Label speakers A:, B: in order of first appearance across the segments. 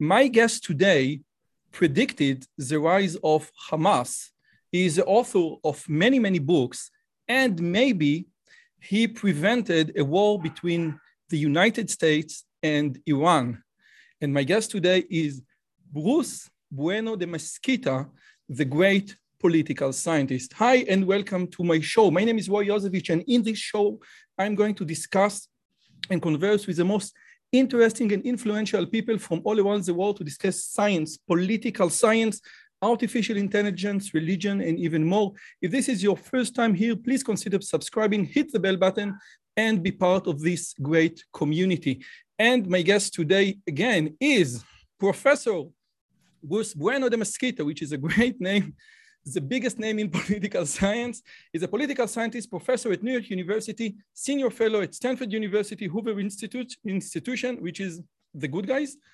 A: My guest today predicted the rise of Hamas. He is the author of many, many books, and maybe he prevented a war between the United States and Iran. And my guest today is Bruce Bueno de Mesquita, the great political scientist. Hi, and welcome to my show. My name is Roy Yosevich, and in this show, I'm going to discuss and converse with the most interesting and influential people from all around the world to discuss science, political science, artificial intelligence, religion, and even more. If this is your first time here, please consider subscribing, hit the bell button, and be part of this great community. And my guest today, again, is Professor Gus Bueno de Mesquita, which is a great name the biggest name in political science, is a political scientist, professor at New York University, senior fellow at Stanford University Hoover Institute institution, which is the good guys.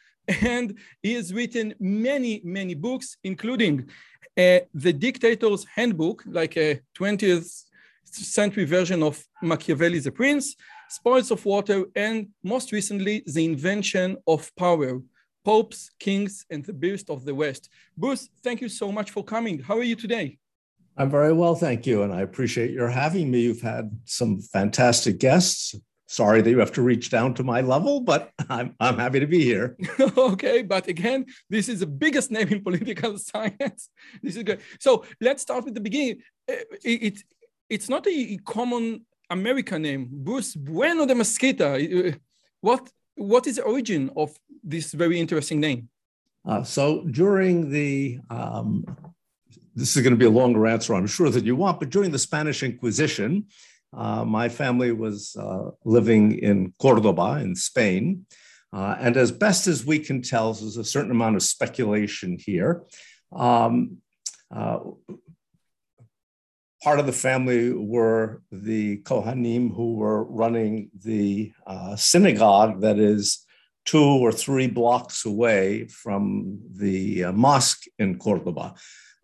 A: And he has written many, many books, including uh, The Dictator's Handbook, like a 20th century version of Machiavelli's The Prince, Spoils of War, and most recently, The Invention of Power, popes, kings, and the birth of the West. Bruce, thank you so much for coming. How are you today?
B: I'm very well, thank you. And I appreciate your having me. You've had some fantastic guests. Sorry that you have to reach down to my level, but I'm, I'm happy to be here.
A: okay, but again, this is the biggest name in political science. This is good. So let's start with the beginning. Uh, it, it it's not a common American name, Bruce Bueno de Mesquita. Uh, what what is the origin of this very interesting name?
B: Uh, so during the, um, this is going to be a longer answer, I'm sure that you want, but during the Spanish Inquisition, uh, my family was uh, living in Cordoba in Spain. Uh, and as best as we can tell, there's a certain amount of speculation here. Um, uh, part of the family were the Kohanim who were running the uh, synagogue that is two or three blocks away from the uh, mosque in Cordoba.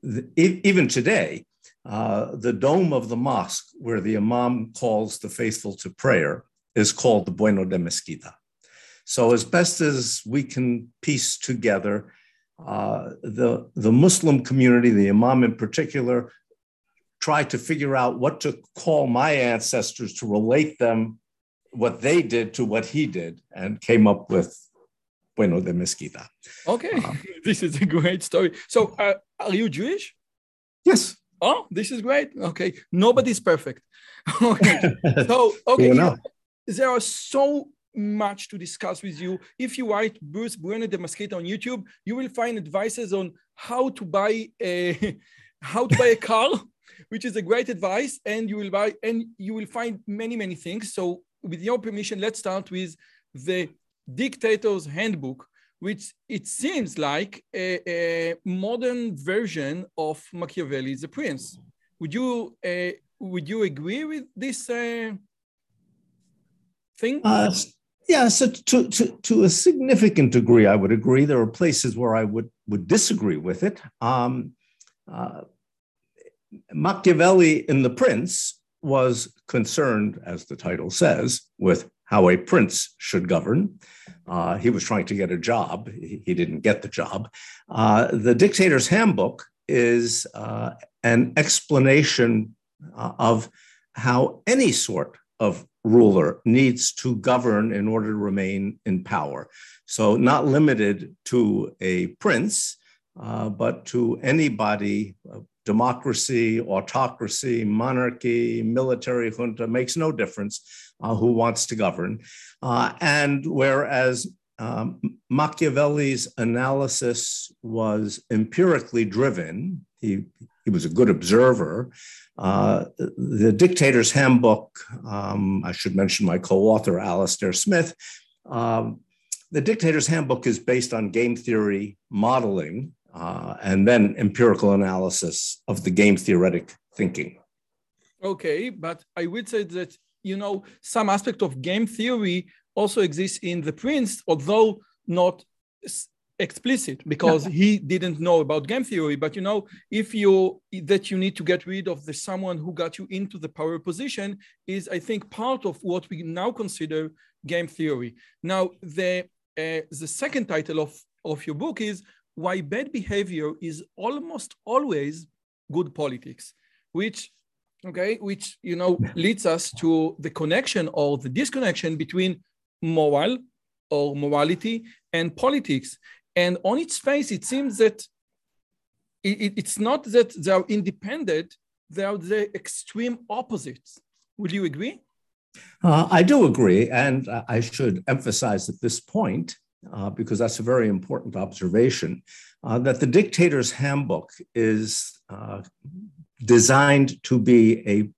B: The, even today, uh, the dome of the mosque, where the imam calls the faithful to prayer, is called the Bueno de Mesquita. So, as best as we can piece together, uh, the, the Muslim community, the imam in particular, tried to figure out what to call my ancestors to relate them what they did to what he did and came up with Bueno de Mesquita.
A: Okay, um, this is a great story. So, uh, are you Jewish?
B: Yes.
A: Oh, this is great. Okay, nobody's perfect. okay, so okay, yeah, there are so much to discuss with you. If you write Bruce Bueno de Mesquita on YouTube, you will find advices on how to buy a how to buy a car which is a great advice. And you will buy and you will find many, many things. So with your permission, let's start with the Dictator's Handbook, which it seems like a, a modern version of Machiavelli's The Prince. Would you uh, would you agree with this uh, thing?
B: Uh, yeah, so to, to, to a significant degree, I would agree. There are places where I would, would disagree with it. Um, uh, Machiavelli in The Prince was concerned, as the title says, with how a prince should govern. Uh, he was trying to get a job, he, didn't get the job. Uh, the Dictator's Handbook is uh, an explanation uh, of how any sort of ruler needs to govern in order to remain in power. So, not limited to a prince, uh, but to anybody, democracy, autocracy, monarchy, military junta, makes no difference uh, who wants to govern. Uh, and whereas um, Machiavelli's analysis was empirically driven, he, he was a good observer. Uh, the Dictator's Handbook, um, I should mention my co author, Alastair Smith. Um, the Dictator's Handbook is based on game theory modeling uh, and then empirical analysis of the game theoretic thinking.
A: Okay, but I would say that, you know, some aspect of game theory also exists in The Prince, although not explicit because he didn't know about game theory. But you know if you that you need to get rid of the someone who got you into the power position is i think part of what we now consider game theory. Now the uh, the second title of of your book is why bad behavior is almost always good politics which okay which you know leads us to the connection or the disconnection between moral or morality and politics and on its face, it seems that it, it's not that they are independent, they are the extreme opposites. Would you agree?
B: Uh, I do agree. And I should emphasize at this point, uh, because that's a very important observation, uh, that the Dictator's Handbook is uh, designed to be a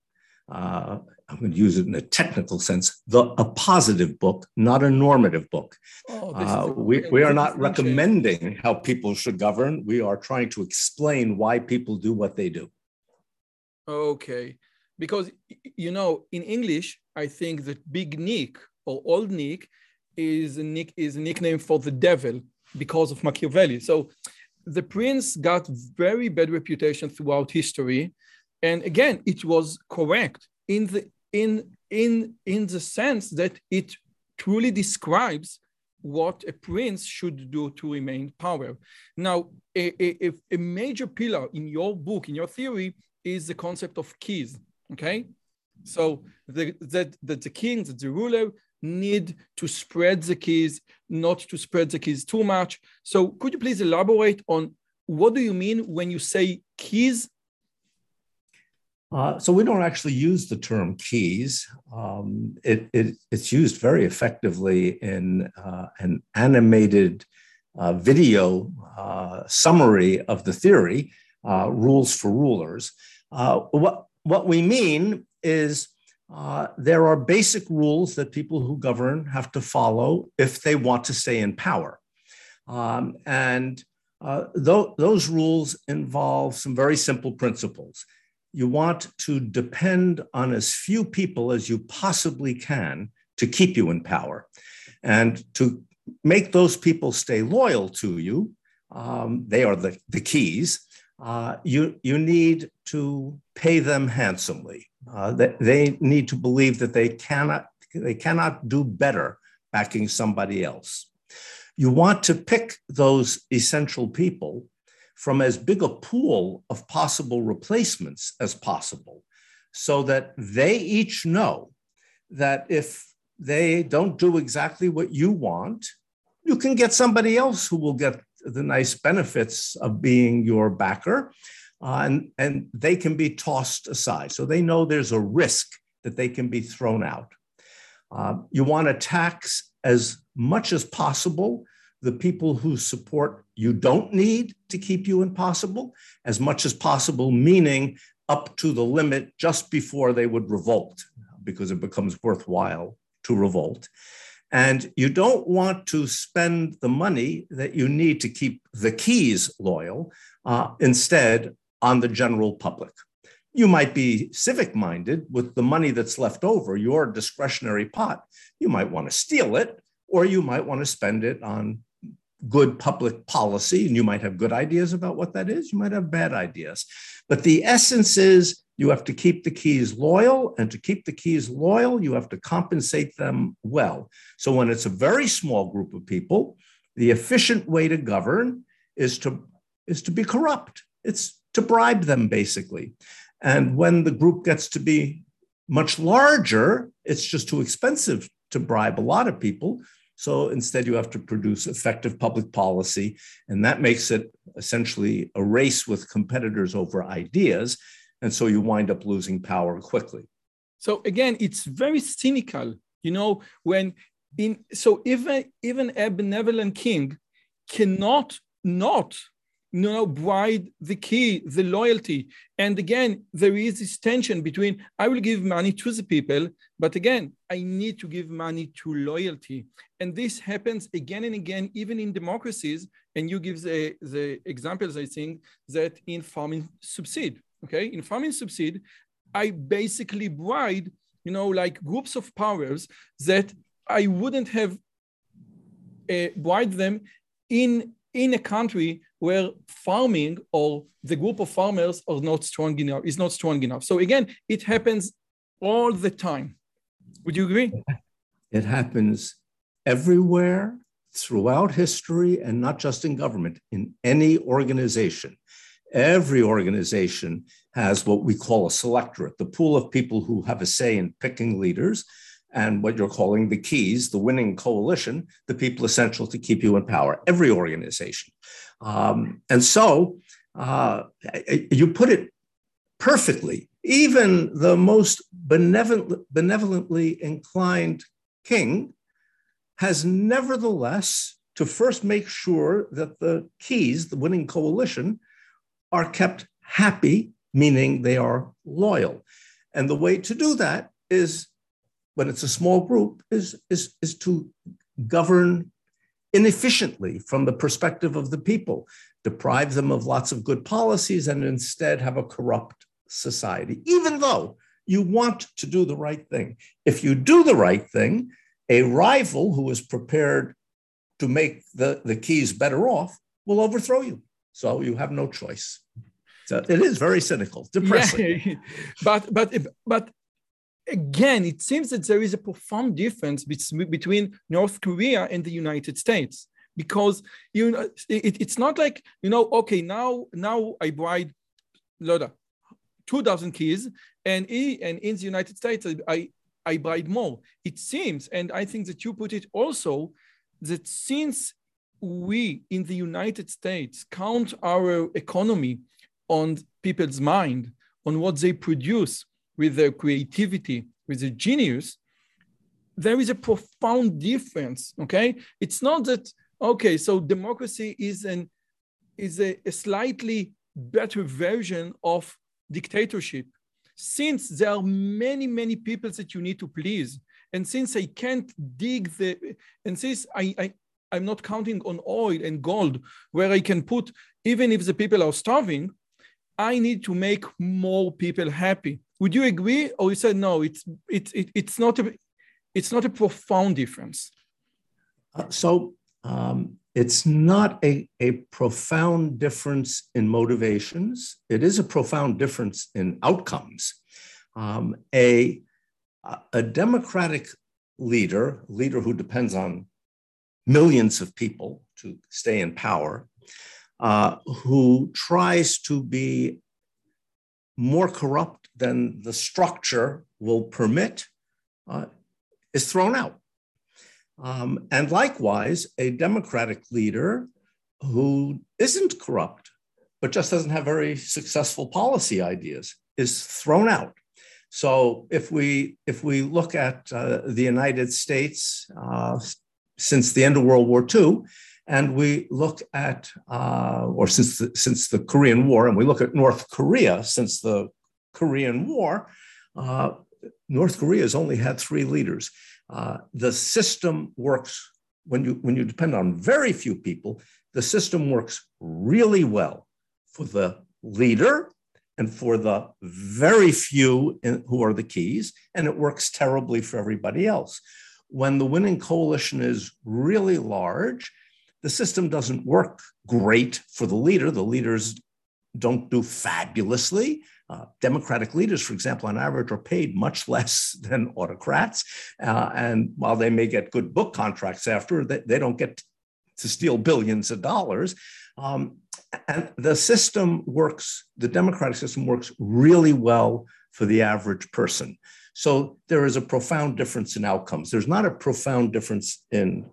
B: uh, I'm going to use it in a technical sense, the, a positive book, not a normative book. Oh, uh, we, we are not recommending how people should govern. We are trying to explain why people do what they do.
A: Okay. Because, you know, in English, I think that Big Nick or Old Nick is a, nick, is a nickname for the devil because of Machiavelli. So the prince got very bad reputation throughout history. And again, it was correct in the in in in the sense that it truly describes what a prince should do to remain power. Now, a, a, a major pillar in your book, in your theory, is the concept of keys. Okay, so the, that the king, that the ruler need to spread the keys, not to spread the keys too much. So, could you please elaborate on what do you mean when you say keys
B: uh, so we don't actually use the term keys. Um, it, it, it's used very effectively in uh, an animated uh, video uh, summary of the theory, uh, Rules for Rulers. Uh, what, what we mean is there are basic rules that people who govern have to follow if they want to stay in power. Um, and th- those rules involve some very simple principles you want to depend on as few people as you possibly can to keep you in power. And to make those people stay loyal to you, um, they are the, the keys. Uh, you, you need to pay them handsomely. Uh, they, they need to believe that they cannot, they cannot do better backing somebody else. You want to pick those essential people from as big a pool of possible replacements as possible so that they each know that if they don't do exactly what you want, you can get somebody else who will get the nice benefits of being your backer. Uh, and, and they can be tossed aside. So they know there's a risk that they can be thrown out. Uh, you want to tax as much as possible the people who support you don't need to keep you impossible as much as possible, meaning up to the limit just before they would revolt, because it becomes worthwhile to revolt. And you don't want to spend the money that you need to keep the keys loyal uh, instead on the general public. You might be civic minded with the money that's left over, your discretionary pot. You might want to steal it, or you might want to spend it on good public policy, and you might have good ideas about what that is, you might have bad ideas. But the essence is you have to keep the keys loyal, and to keep the keys loyal, you have to compensate them well. So when it's a very small group of people, the efficient way to govern is to, is to be corrupt. It's to bribe them, basically. And when the group gets to be much larger, it's just too expensive to bribe a lot of people. So instead, you have to produce effective public policy. And that makes it essentially a race with competitors over ideas. And so you wind up losing power quickly.
A: So again, it's very cynical, you know, when in so even even a benevolent king cannot not you know, bribe the key, the loyalty. And again, there is this tension between I will give money to the people, but again, I need to give money to loyalty. And this happens again and again, even in democracies. And you give the, the examples, I think, that in farming subside. Okay, in farming subside, I basically bribe, you know, like groups of powers that I wouldn't have uh, bribed them in in a country where farming or the group of farmers are not strong enough is not strong enough. So again it happens all the time. Would you agree?
B: It happens everywhere throughout history and not just in government in any organization. Every organization has what we call a selectorate the pool of people who have a say in picking leaders and what you're calling the keys, the winning coalition, the people essential to keep you in power, every organization. Um, and so uh, you put it perfectly. Even the most benevolent, benevolently inclined king has nevertheless to first make sure that the keys, the winning coalition, are kept happy, meaning they are loyal. And the way to do that is when it's a small group, is, is, is to govern inefficiently from the perspective of the people, deprive them of lots of good policies, and instead have a corrupt society, even though you want to do the right thing. If you do the right thing, a rival who is prepared to make the, the keys better off will overthrow you. So you have no choice. So it is very cynical, depressing.
A: Yeah, but but but again, it seems that there is a profound difference between North Korea and the United States because you know it, it's not like you know okay now now I bride Loda two dozen keys and he, and in the United States I I bride more. It seems, and I think that you put it also that since we in the United States count our economy on people's mind, on what they produce, with their creativity, with their genius, there is a profound difference. Okay, it's not that okay. So democracy is an is a, a slightly better version of dictatorship, since there are many many people that you need to please, and since I can't dig the, and since I, I I'm not counting on oil and gold where I can put even if the people are starving, I need to make more people happy. Would you agree, or you said no? It's it's it, it's not a it's not a profound difference.
B: Uh, so um, it's not a, a profound difference in motivations. It is a profound difference in outcomes. Um, a a democratic leader, leader who depends on millions of people to stay in power, uh, who tries to be more corrupt than the structure will permit uh, is thrown out. Um, and likewise, a Democratic leader who isn't corrupt, but just doesn't have very successful policy ideas, is thrown out. So if we if we look at uh, the United States uh, since the end of World War II, and we look at, uh, or since the, since the Korean War, and we look at North Korea since the Korean War, uh, North Korea has only had three leaders. Uh, the system works when you when you depend on very few people. The system works really well for the leader and for the very few in, who are the keys, and it works terribly for everybody else. When the winning coalition is really large, the system doesn't work great for the leader. The leaders don't do fabulously. Uh, democratic leaders, for example, on average, are paid much less than autocrats. Uh, and while they may get good book contracts after, they, they don't get to steal billions of dollars. Um, and the system works, the democratic system works really well for the average person. So there is a profound difference in outcomes. There's not a profound difference in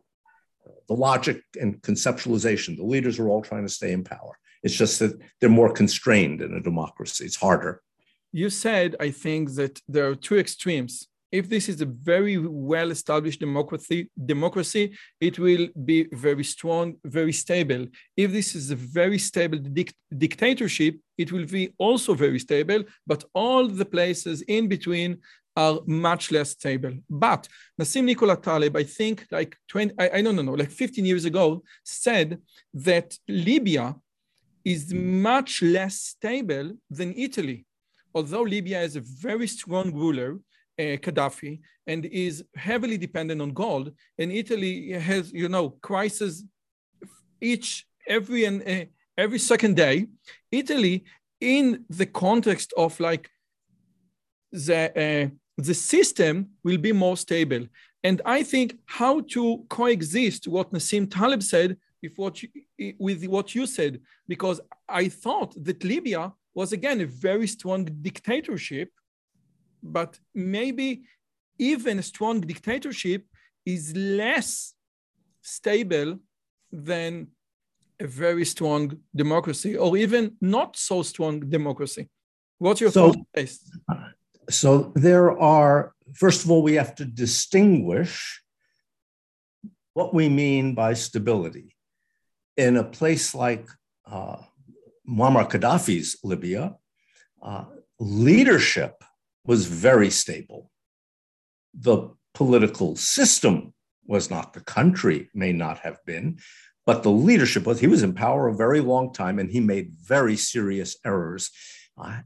B: the logic and conceptualization. The leaders are all trying to stay in power. It's just that they're more constrained in a democracy. It's harder.
A: You said, I think, that there are two extremes if this is a very well established democracy, democracy, it will be very strong, very stable. If this is a very stable dic- dictatorship, it will be also very stable, but all the places in between are much less stable. But Nassim Nicholas Taleb, I think like 20, I, I don't know, no, like 15 years ago, said that Libya is much less stable than Italy. Although Libya is a very strong ruler, uh, Gaddafi and is heavily dependent on gold. And Italy has, you know, crisis each every and uh, every second day. Italy, in the context of like the uh, the system, will be more stable. And I think how to coexist what Nassim Taleb said with what you, with what you said, because I thought that Libya was again a very strong dictatorship but maybe even a strong dictatorship is less stable than a very strong democracy or even not so strong democracy. What's your so, thought?
B: So there are, first of all, we have to distinguish what we mean by stability. In a place like uh, Muammar Gaddafi's Libya, uh, leadership was very stable. The political system was not, the country may not have been, but the leadership was, he was in power a very long time and he made very serious errors. Uh,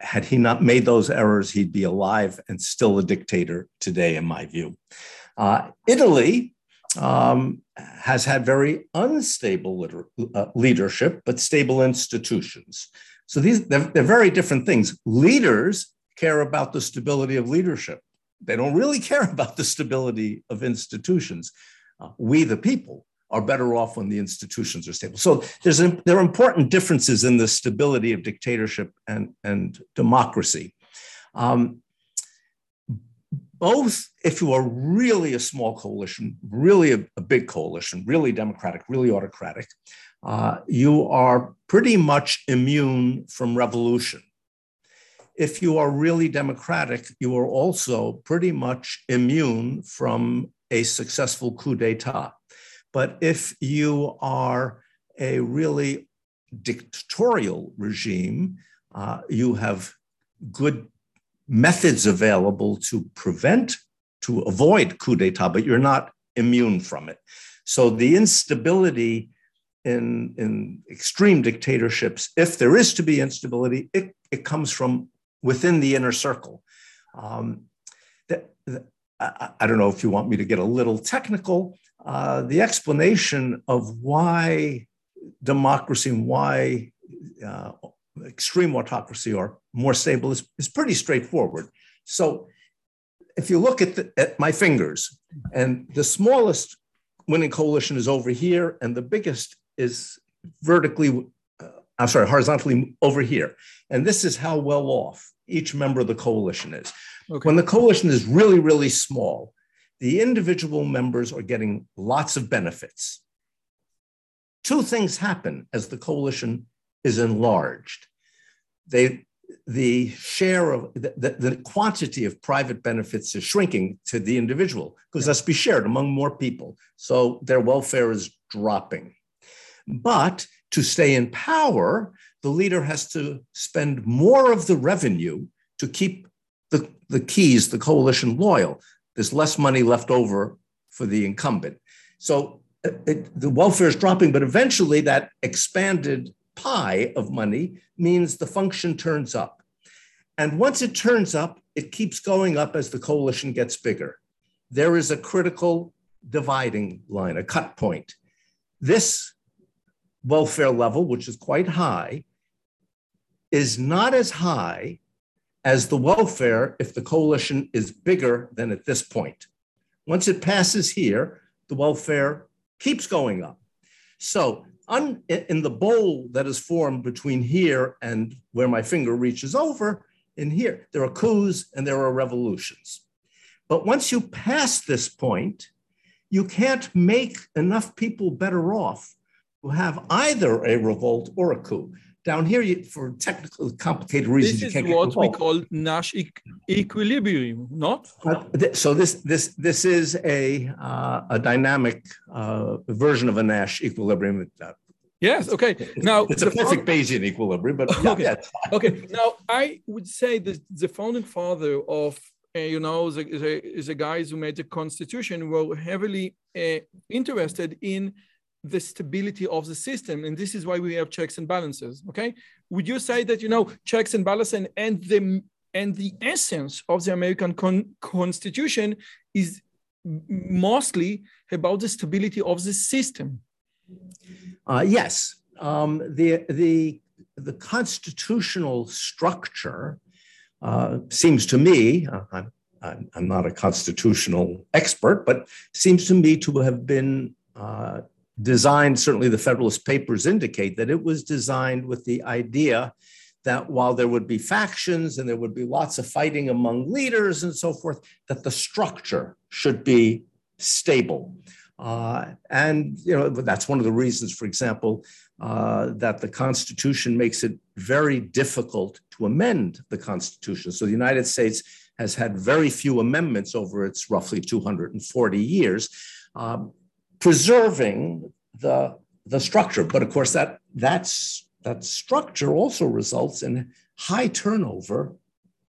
B: had he not made those errors, he'd be alive and still a dictator today, in my view. Uh, Italy um, has had very unstable liter- uh, leadership, but stable institutions. So these they're, they're very different things. Leaders care about the stability of leadership. They don't really care about the stability of institutions. Uh, we, the people, are better off when the institutions are stable. So there's a, there are important differences in the stability of dictatorship and, and democracy. Um, both, if you are really a small coalition, really a, a big coalition, really democratic, really autocratic, uh, you are pretty much immune from revolution if you are really democratic, you are also pretty much immune from a successful coup d'etat. But if you are a really dictatorial regime, uh, you have good methods available to prevent, to avoid coup d'etat, but you're not immune from it. So the instability in, in extreme dictatorships, if there is to be instability, it, it comes from within the inner circle. Um, the, the, I, I, don't know if you want me to get a little technical. Uh, the explanation of why democracy and why uh, extreme autocracy or more stable is, is pretty straightforward. So if you look at, the, at my fingers, and the smallest winning coalition is over here, and the biggest is vertically uh, I'm sorry, horizontally over here. And this is how well off each member of the coalition is. Okay. When the coalition is really, really small, the individual members are getting lots of benefits. Two things happen as the coalition is enlarged. They, the share of the, the, quantity of private benefits is shrinking to the individual because that's be shared among more people. So their welfare is dropping. But to stay in power, the leader has to spend more of the revenue to keep the, the keys, the coalition loyal. There's less money left over for the incumbent. So uh, it, the welfare is dropping, but eventually that expanded pie of money means the function turns up. And once it turns up, it keeps going up as the coalition gets bigger. There is a critical dividing line, a cut point. This welfare level, which is quite high, is not as high as the welfare if the coalition is bigger than at this point. Once it passes here, the welfare keeps going up. So, un, in the bowl that is formed between here and where my finger reaches over, in here, there are coups and there are revolutions. But once you pass this point, you can't make enough people better off who have either a revolt or a coup. Down here, you, for technical, complicated reasons,
A: This
B: you can't
A: is
B: what
A: we call Nash equ- equilibrium, not?
B: Uh, th- So this, this, this is a, uh, a dynamic uh, version of a Nash equilibrium.
A: Yes, okay. Now,
B: It's a perfect Bayesian equilibrium, but yeah,
A: Okay.
B: yeah,
A: okay now i would say that the founding father of uh, you know the, the, the guys who made the constitution were heavily uh, interested in the stability of the system and this is why we have checks and balances okay would you say that you know checks and balances and, and the and the essence of the american con- constitution is mostly about the stability of the system
B: Uh, yes, um, the the the constitutional structure uh, seems to me. Uh, I'm, I'm I'm not a constitutional expert, but seems to me to have been uh, designed. Certainly, the Federalist Papers indicate that it was designed with the idea that while there would be factions and there would be lots of fighting among leaders and so forth, that the structure should be stable. Uh, and you know that's one of the reasons, for example, uh, that the Constitution makes it very difficult to amend the Constitution. So the United States has had very few amendments over its roughly 240 years, um, preserving the the structure. But of course, that that's that structure also results in high turnover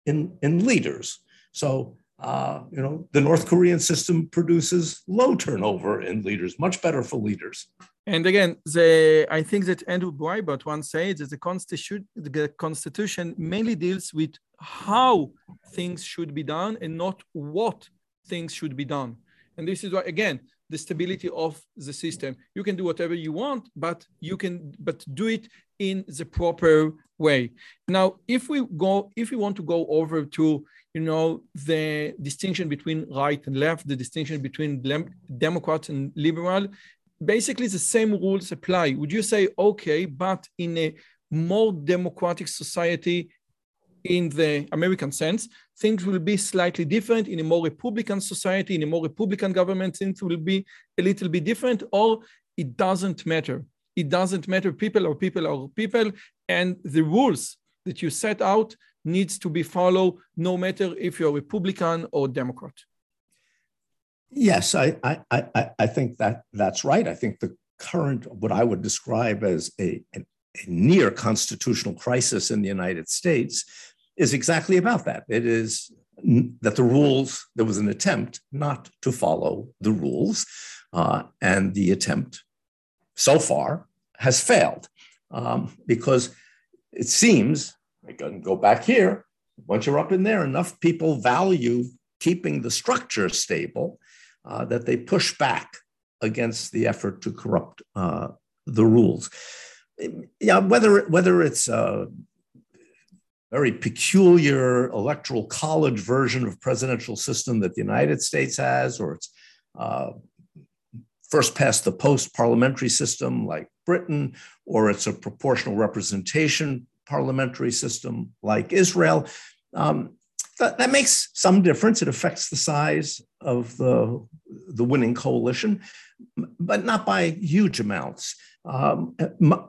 B: in in leaders. So uh, you know, the North Korean system produces low turnover in leaders, much better for leaders.
A: And again, the I think that Andrew Breitbart once said that the constitution, the constitution mainly deals with how things should be done and not what things should be done. And this is why, again, the stability of the system. You can do whatever you want, but you can but do it in the proper way. Now, if we go, if we want to go over to you know the distinction between right and left, the distinction between Democrat and liberal, basically the same rules apply. Would you say okay, but in a more democratic society, in the American sense, things will be slightly different. In a more Republican society, in a more Republican government, things will be a little bit different, or it doesn't matter. It doesn't matter. People are people are people, and the rules that you set out needs to be followed, no matter if you're Republican or Democrat.
B: Yes, I, I, I, I think that that's right. I think the current, what I would describe as a, a, a near constitutional crisis in the United States, is exactly about that. It is that the rules, there was an attempt not to follow the rules, uh, and the attempt so far has failed um, because it seems, I can go back here, once you're up in there, enough people value keeping the structure stable uh, that they push back against the effort to corrupt uh, the rules. Yeah, whether whether it's a very peculiar electoral college version of presidential system that the United States has, or it's uh, first past the post parliamentary system like Britain, or it's a proportional representation parliamentary system like Israel. Um, that, that makes some difference. It affects the size of the, the winning coalition, but not by huge amounts. Um,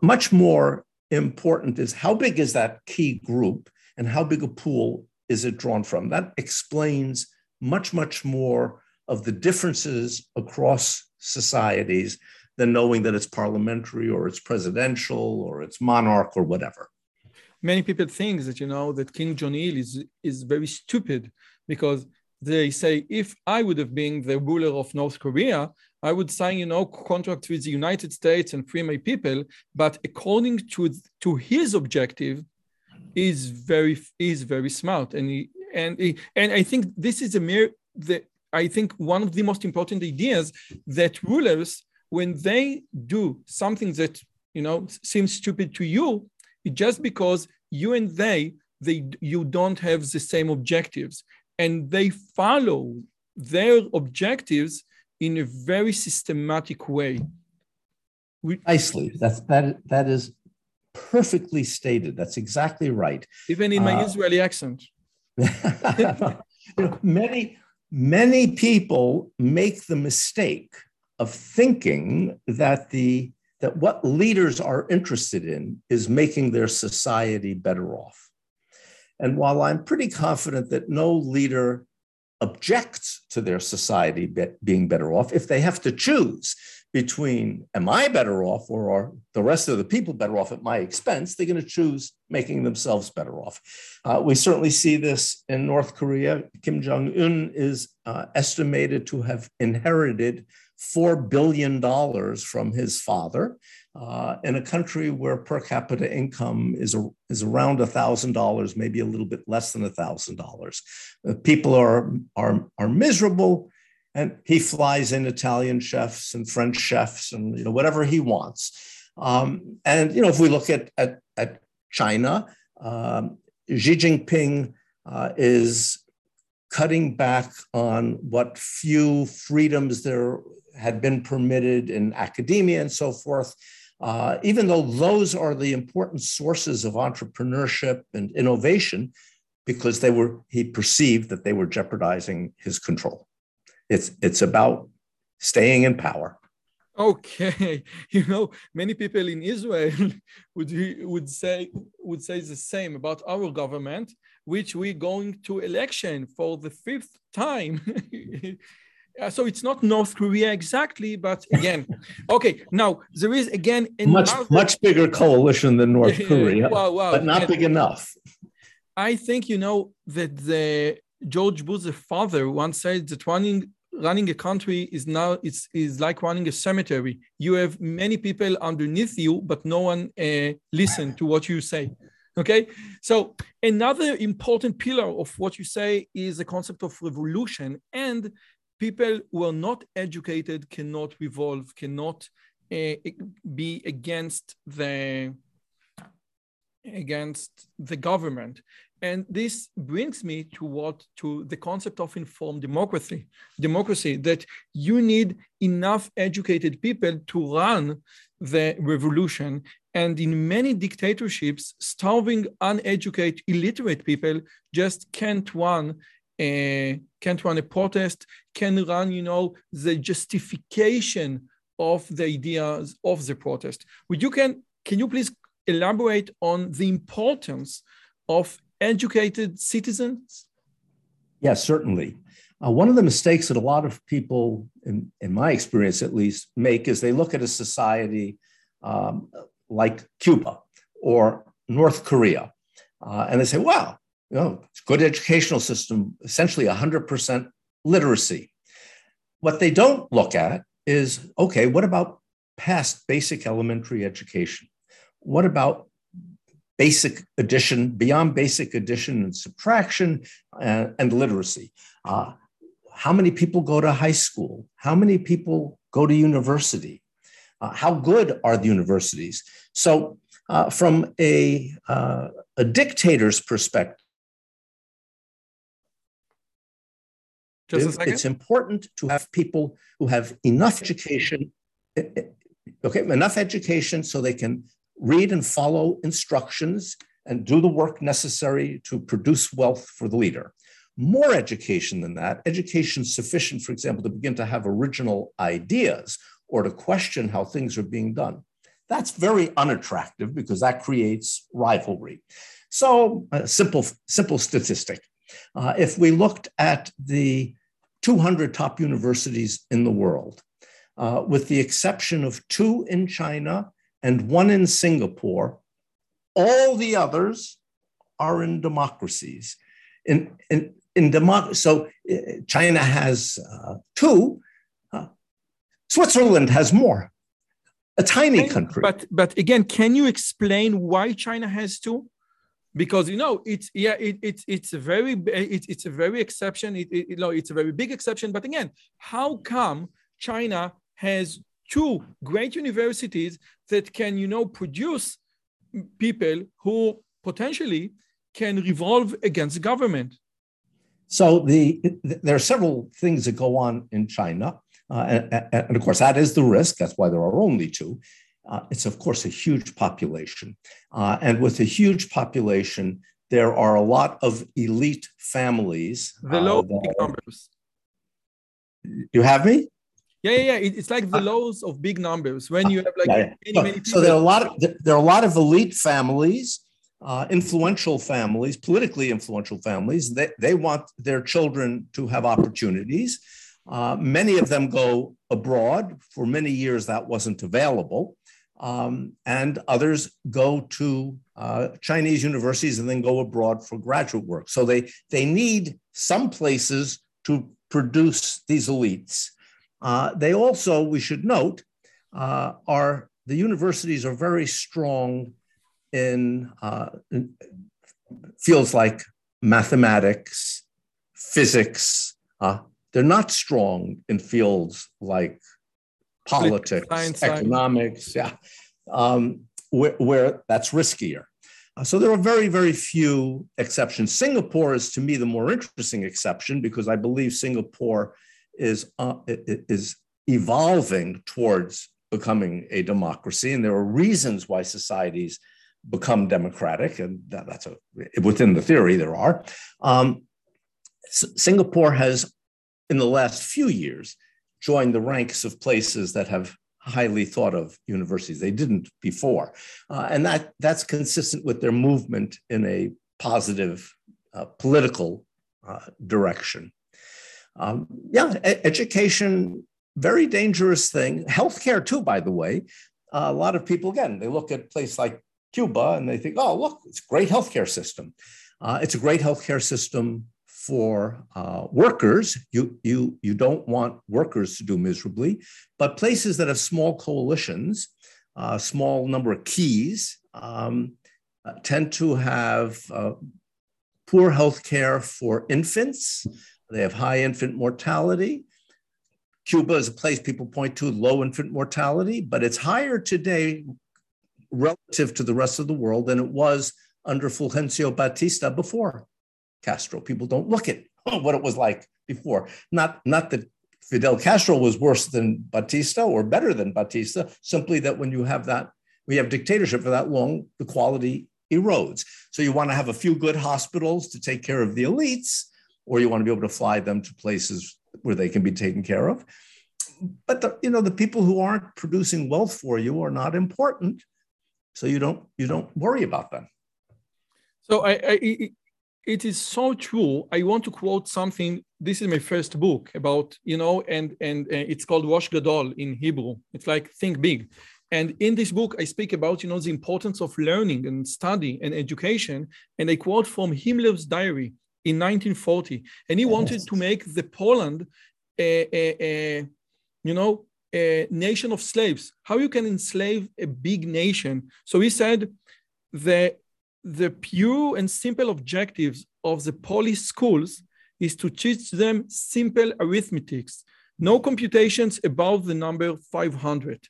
B: much more important is how big is that key group and how big a pool is it drawn from? That explains much, much more of the differences across societies than knowing that it's parliamentary or it's presidential or it's monarch or whatever
A: many people think that you know that Kim Jong Il is is very stupid because they say if I would have been the ruler of North Korea, I would sign you know contract with the United States and free my people. But according to to his objective, is very is very smart. And he, and he, and I think this is a mere I think one of the most important ideas that rulers when they do something that you know seems stupid to you just because you and they they you don't have the same objectives. And they follow their objectives in a very systematic way.
B: Nicely, That's that that is perfectly stated. That's exactly right.
A: even in my uh, israeli accent
B: you know, many many people make the mistake of thinking that the that what leaders are interested in is making their society better off. And while I'm pretty confident that no leader objects to their society being better off, if they have to choose between am I better off or are the rest of the people better off at my expense, they're going to choose making themselves better off. Uh, we certainly see this in North Korea. Kim Jong un is uh, estimated to have inherited $4 billion from his father uh, in a country where per capita income is, a, is around $1,000, maybe a little bit less than $1,000. Uh, people are, are, are miserable, and he flies in Italian chefs and French chefs and you know, whatever he wants. Um, and you know, if we look at, at, at China, um, Xi Jinping uh, is cutting back on what few freedoms there had been permitted in academia and so forth. Uh, even though those are the important sources of entrepreneurship and innovation, because they were he perceived that they were jeopardizing his control. It's it's about staying in power.
A: Okay, you know, many people in Israel would would say would say the same about our government, which we're going to election for the fifth time. Uh, so it's not North Korea exactly, but again, okay. Now there is again
B: much much bigger coalition than North Korea, wow, wow. but not and big enough.
A: I think you know that the George Bush's father once said that running running a country is now it's is like running a cemetery. You have many people underneath you, but no one uh, listen to what you say. Okay, so another important pillar of what you say is the concept of revolution and people who are not educated cannot revolve, cannot uh, be against the against the government. And this brings me to what to the concept of informed democracy. Democracy that you need enough educated people to run the revolution. And in many dictatorships, starving, uneducated, illiterate people just can't run uh, can't run a protest, can run, you know, the justification of the ideas of the protest. Would you can can you please elaborate on the importance of educated citizens?
B: Yes, certainly. Uh, one of the mistakes that a lot of people, in, in my experience at least, make is they look at a society um, like Cuba or North Korea, uh, and they say, "Wow, you know, good educational system, essentially 100% literacy. What they don't look at is okay, what about past basic elementary education? What about basic addition, beyond basic addition and subtraction uh, and literacy? Uh, how many people go to high school? How many people go to university? Uh, how good are the universities? So, uh, from a, uh, a dictator's perspective,
A: Just a second.
B: It's important to have people who have enough education, eh, eh, okay, enough education so they can read and follow instructions and do the work necessary to produce wealth for the leader. More education than that, education sufficient, for example, to begin to have original ideas or to question how things are being done. That's very unattractive because that creates rivalry. So, a simple, simple statistic uh, if we looked at the 200 top universities in the world, uh, with the exception of two in China and one in Singapore, all the others are in democracies. In, in, in democ- so uh, China has uh, two, uh, Switzerland has more. A tiny country.
A: But but again, can you explain why China has two? because you know it's yeah it, it's it's a very it, it's a very exception it, it, you know it's a very big exception but again how come china has two great universities that can you know produce people who potentially can revolve against government
B: so the there are several things that go on in china uh, and, and, of course that is the risk that's why there are only two uh, it's, of course, a huge population. Uh, and with a huge population, there are a lot of elite families.
A: The low numbers.
B: You have me?
A: Yeah, yeah, yeah. It's like the uh, laws of big numbers when you have like
B: yeah, yeah. many, many So there are a lot of there are a lot of elite families, uh, influential families, politically influential families. They they want their children to have opportunities. Uh, many of them go abroad. For many years, that wasn't available. Um, and others go to uh, Chinese universities and then go abroad for graduate work. So they, they need some places to produce these elites. Uh, they also, we should note, uh, are the universities are very strong in, uh, in fields like mathematics, physics, uh, they're not strong in fields like politics, science, economics, science. yeah, um, where, where, that's riskier. Uh, so there are very, very few exceptions. Singapore is, to me, the more interesting exception because I believe Singapore is uh, is evolving towards becoming a democracy, and there are reasons why societies become democratic, and that, that's a within the theory there are. Um, Singapore has in the last few years, joined the ranks of places that have highly thought of universities. They didn't before. Uh, and that, that's consistent with their movement in a positive uh, political uh, direction. Um, yeah, e- education, very dangerous thing. Healthcare, too, by the way. a lot of people, again, they look at place like Cuba and they think, oh, look, it's a great healthcare system. Uh, it's a great healthcare system for uh, workers. You, you, you don't want workers to do miserably, but places that have small coalitions, uh, small number of keys, um, uh, tend to have uh, poor healthcare for infants. They have high infant mortality. Cuba is a place people point to low infant mortality, but it's higher today relative to the rest of the world than it was under Fulgencio Batista before. Castro. People don't look at oh, what it was like before. Not, not that Fidel Castro was worse than Batista or better than Batista, simply that when you have that, we have dictatorship for that long, the quality erodes. So you want to have a few good hospitals to take care of the elites, or you want to be able to fly them to places where they can be taken care of. But the, you know, the people who aren't producing wealth for you are not important, so you don't you don't worry about them.
A: So I, I it is so true. I want to quote something. This is my first book about, you know, and and uh, it's called Rosh Gadol in Hebrew. It's like think big. And in this book, I speak about, you know, the importance of learning and study and education. And I quote from Himmler's diary in 1940. And he wanted to make the Poland a, a, a you know, a nation of slaves. How you can enslave a big nation? So he said the the pure and simple objectives of the Polish schools is to teach them simple arithmetics, no computations above the number 500.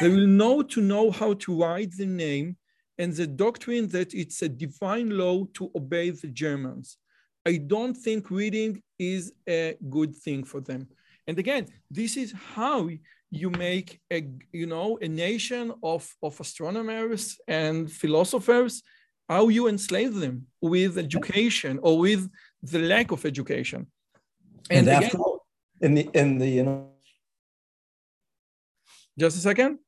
A: they will know to know how to write the name and the doctrine that it's a divine law to obey the Germans. I don't think reading is a good thing for them. And again, this is how you make a you know a nation of, of astronomers and philosophers how you enslave them with education or with the lack of education.
B: And, and after again, all, in the in the you know
A: just a second.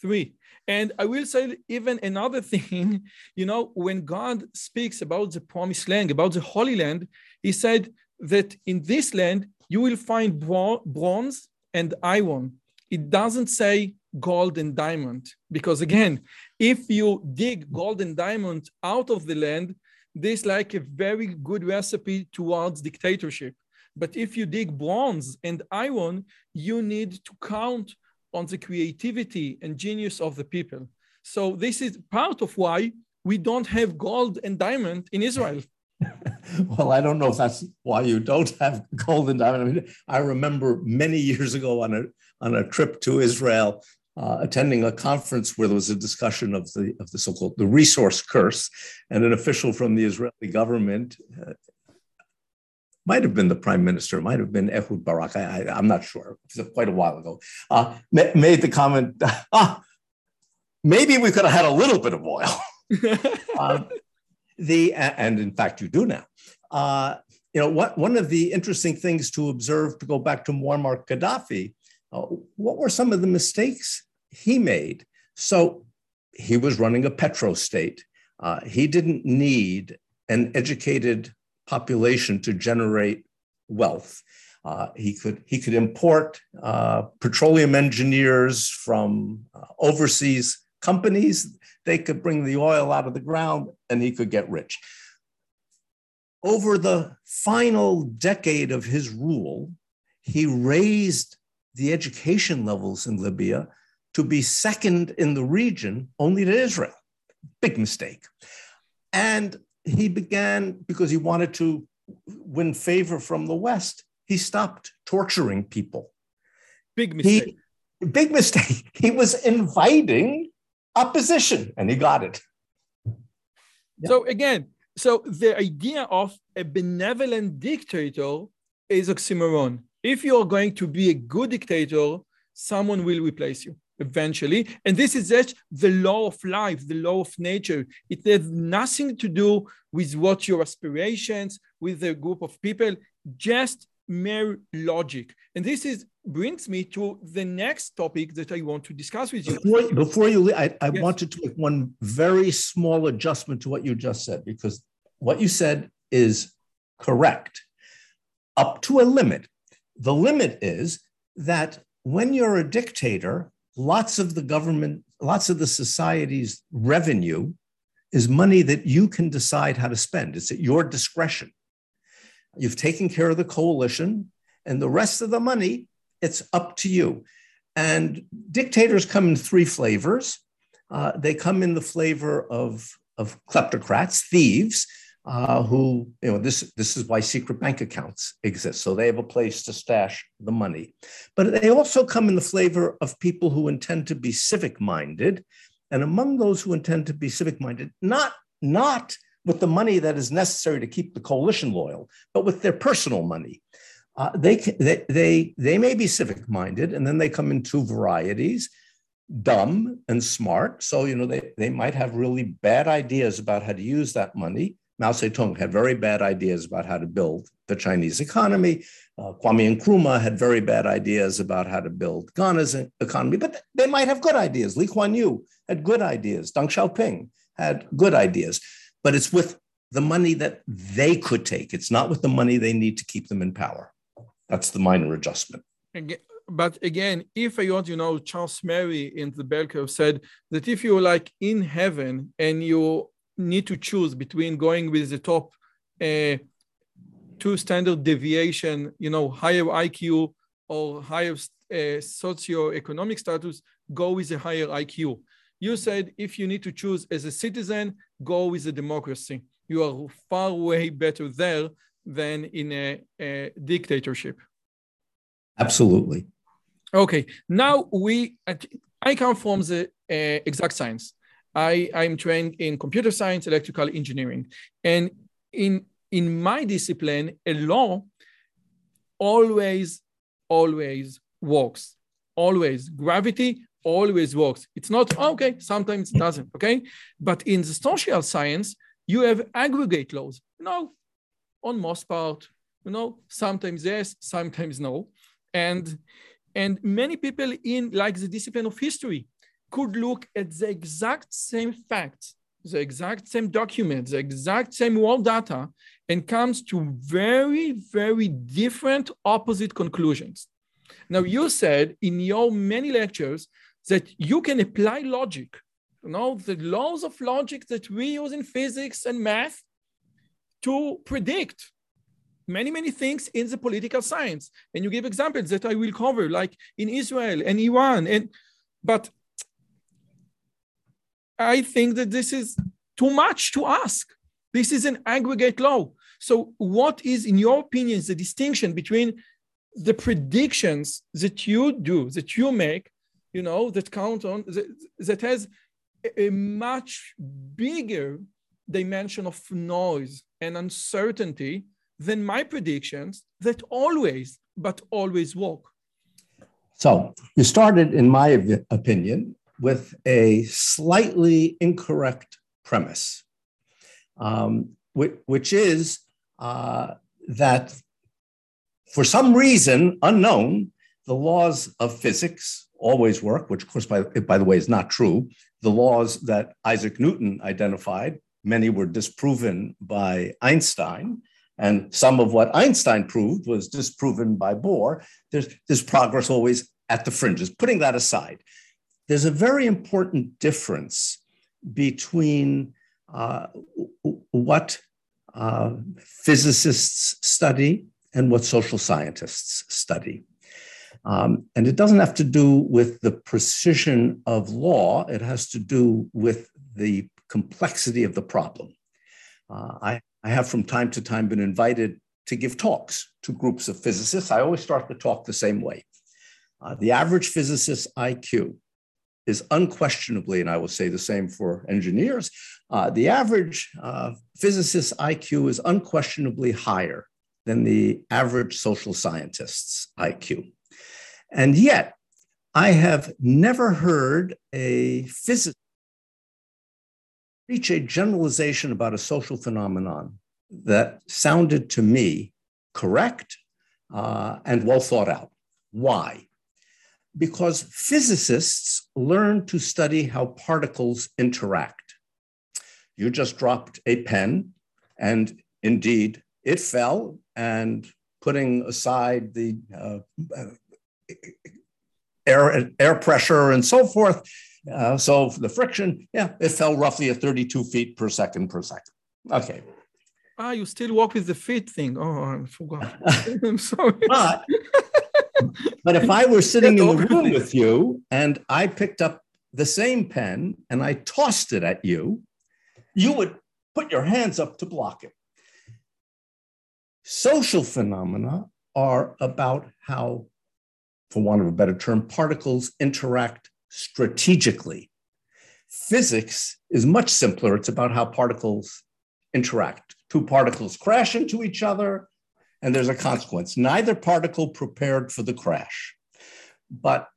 A: Three. And I will say even another thing, you know, when God speaks about the promised land, about the Holy Land, he said that in this land you will find bronze and iron. It doesn't say gold and diamond. Because again, if you dig gold and diamond out of the land, this like a very good recipe towards dictatorship. But if you dig bronze and iron, you need to count on the creativity and genius of the people. So this is part of why we don't have gold and diamond in Israel.
B: well, I don't know if that's why you don't have gold and diamond. I mean, I remember many years ago on a on a trip to Israel, uh, attending a conference where there was a discussion of the of the so-called the resource curse, and an official from the Israeli government. Uh, might have been the prime minister, might have been Ehud Barak. I, am not sure. It was quite a while ago. Uh, made the comment, ah, maybe we could have had a little bit of oil. uh, the and in fact you do now. Uh, you know, what, one of the interesting things to observe, to go back to Muammar Gaddafi, uh, what were some of the mistakes he made? So he was running a petrostate. Uh, he didn't need an educated population to generate wealth. Uh, he could he could import uh, petroleum engineers from uh, overseas companies. They could bring the oil out of the ground, and he could get rich. Over the final decade of his rule, he raised the education levels in Libya to be second in the region only to Israel. Big mistake. And he began, because he wanted to win favor from the West, he stopped torturing people.
A: Big mistake.
B: He, big mistake. He was inviting opposition and he got it.
A: So again, so the idea of a benevolent dictator is oxymoron. If you're going to be a good dictator, someone will replace you eventually. And this is just the law of life, the law of nature. It has nothing to do with what your aspirations, with a group of people, just mere logic. And this is brings me to the next topic that I want to discuss with you.
B: Before, before you, I, I yes. wanted to make one very small adjustment to what you just said, because what you said is correct up to a limit. The limit is that when you're a dictator, lots of the government, lots of the society's revenue is money that you can decide how to spend. It's at your discretion. You've taken care of the coalition, and the rest of the money, it's up to you. And dictators come in three flavors. Uh, they come in the flavor of, of kleptocrats, thieves, uh, who, you know, this, this is why secret bank accounts exist. So they have a place to stash the money. But they also come in the flavor of people who intend to be civic minded. And among those who intend to be civic minded, not, not with the money that is necessary to keep the coalition loyal, but with their personal money. Uh, they, they, they, they may be civic minded, and then they come in two varieties dumb and smart. So, you know, they, they might have really bad ideas about how to use that money. Mao Zedong had very bad ideas about how to build the Chinese economy. Uh, Kwame Nkrumah had very bad ideas about how to build Ghana's economy, but they might have good ideas. Lee Kuan Yew had good ideas. Deng Xiaoping had good ideas but it's with the money that they could take. It's not with the money they need to keep them in power. That's the minor adjustment.
A: But again, if I want, you know, Charles Murray in the bell curve said that if you're like in heaven and you need to choose between going with the top uh, two standard deviation, you know, higher IQ or higher uh, socioeconomic status, go with a higher IQ. You said if you need to choose as a citizen, go with a democracy. You are far way better there than in a, a dictatorship.
B: Absolutely.
A: Okay. Now we, I come from the uh, exact science. I I'm trained in computer science, electrical engineering, and in in my discipline, a law always always works. Always gravity always works. It's not, oh, okay, sometimes it doesn't, okay? But in the social science, you have aggregate laws. No, on most part, you know, sometimes yes, sometimes no. And, and many people in like the discipline of history could look at the exact same facts, the exact same documents, the exact same world data, and comes to very, very different opposite conclusions. Now, you said in your many lectures that you can apply logic, you know, the laws of logic that we use in physics and math to predict many, many things in the political science. And you give examples that I will cover, like in Israel and Iran. And but I think that this is too much to ask. This is an aggregate law. So, what is, in your opinion, the distinction between the predictions that you do, that you make, you know, that count on, that, that has a much bigger dimension of noise and uncertainty than my predictions that always, but always work.
B: So you started, in my opinion, with a slightly incorrect premise, um, which, which, is uh, that for some reason unknown, the laws of physics always work, which, of course, by, by the way, is not true. The laws that Isaac Newton identified, many were disproven by Einstein. And some of what Einstein proved was disproven by Bohr. There's, there's progress always at the fringes. Putting that aside, there's a very important difference between uh, what uh, physicists study and what social scientists study. Um, and it doesn't have to do with the precision of law, it has to do with the complexity of the problem. Uh, I, I have from time to time been invited to give talks to groups of physicists. I always start the talk the same way. Uh, the average physicist's IQ is unquestionably, and I will say the same for engineers, uh, the average uh, physicist's IQ is unquestionably higher than the average social scientist's IQ. And yet, I have never heard a physicist reach a generalization about a social phenomenon that sounded to me correct uh, and well thought out. Why? Because physicists learn to study how particles interact. You just dropped a pen, and indeed it fell, and putting aside the uh, air, air pressure and so forth, uh, so the friction, yeah, it fell roughly at 32 feet per second per second. Okay.
A: Ah, you still walk with the feet thing. Oh, I forgot. I'm sorry.
B: But but if I were sitting in the room with you and I picked up the same pen and I tossed it at you, you would put your hands up to block it. Social phenomena are about how, for want of a better term, particles interact strategically. Physics is much simpler. It's about how particles interact. Two particles crash into each other, and there's a consequence. Neither particle prepared for the crash. But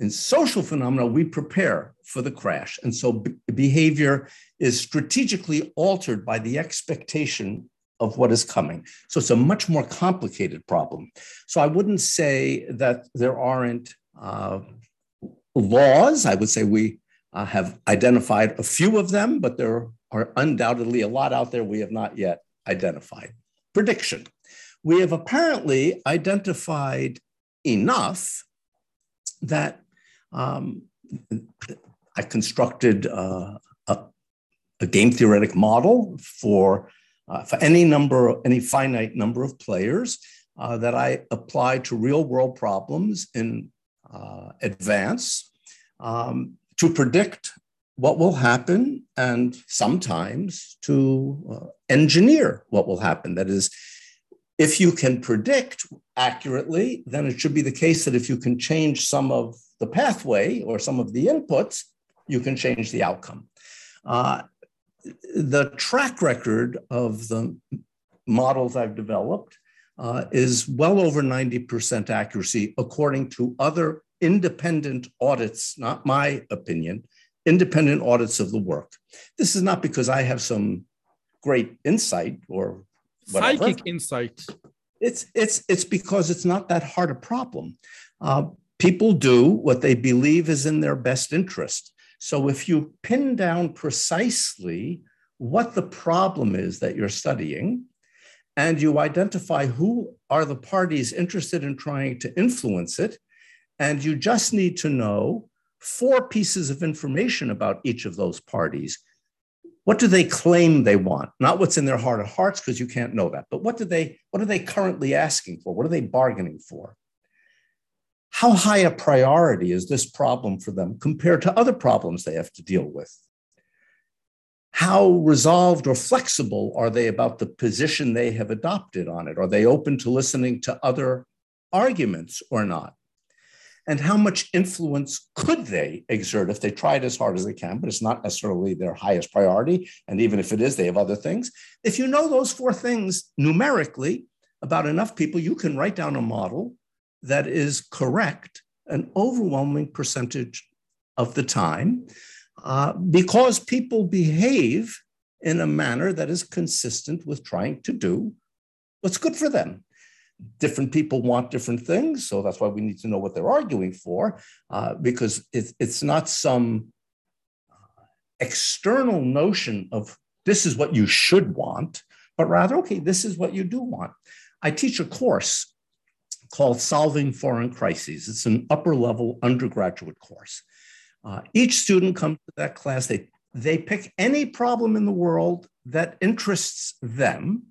B: in social phenomena, we prepare for the crash. And so behavior is strategically altered by the expectation of what is coming. So it's a much more complicated problem. So I wouldn't say that there aren't uh, laws. I would say we uh, have identified a few of them, but there are undoubtedly a lot out there we have not yet identified. Prediction we have apparently identified enough that um, I constructed uh, a, a, game theoretic model for, uh, for any number, any finite number of players uh, that I apply to real world problems in uh, advance um, to predict what will happen and sometimes to uh, engineer what will happen. That is, if you can predict accurately, then it should be the case that if you can change some of the pathway or some of the inputs, you can change the outcome. Uh, the track record of the models I've developed uh, is well over 90% accuracy, according to other independent audits, not my opinion, independent audits of the work. This is not because I have some great insight or
A: whatever. psychic insight.
B: It's it's it's because it's not that hard a problem. Uh, people do what they believe is in their best interest. So if you pin down precisely what the problem is that you're studying, and you identify who are the parties interested in trying to influence it, and you just need to know four pieces of information about each of those parties what do they claim they want? Not what's in their heart of hearts, because you can't know that, but what do they what are they currently asking for? What are they bargaining for? How high a priority is this problem for them compared to other problems they have to deal with? How resolved or flexible are they about the position they have adopted on it? Are they open to listening to other arguments or not? And how much influence could they exert if they tried as hard as they can, but it's not necessarily their highest priority. And even if it is, they have other things. If you know those four things numerically about enough people, you can write down a model that is correct an overwhelming percentage of the time uh, because people behave in a manner that is consistent with trying to do what's good for them. Different people want different things, so that's why we need to know what they're arguing for, uh, because it, it's not some external notion of this is what you should want, but rather, okay, this is what you do want. I teach a course called Solving Foreign Crises. It's an upper level undergraduate course. Uh, each student comes to that class, they, they pick any problem in the world that interests them.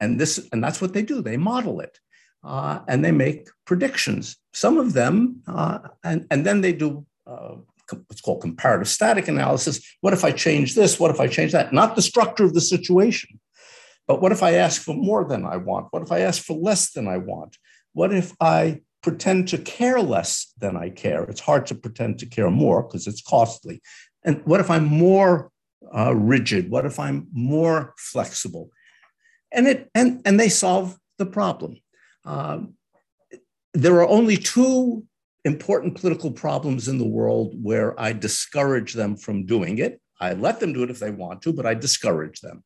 B: And, this, and that's what they do, they model it. Uh, and they make predictions. Some of them, uh, and, and then they do uh, what's called comparative static analysis. What if I change this? What if I change that? Not the structure of the situation, but what if I ask for more than I want? What if I ask for less than I want? What if I pretend to care less than I care? It's hard to pretend to care more because it's costly. And what if I'm more uh, rigid? What if I'm more flexible? And it and and they solve the problem. Um, there are only two important political problems in the world where I discourage them from doing it. I let them do it if they want to, but I discourage them.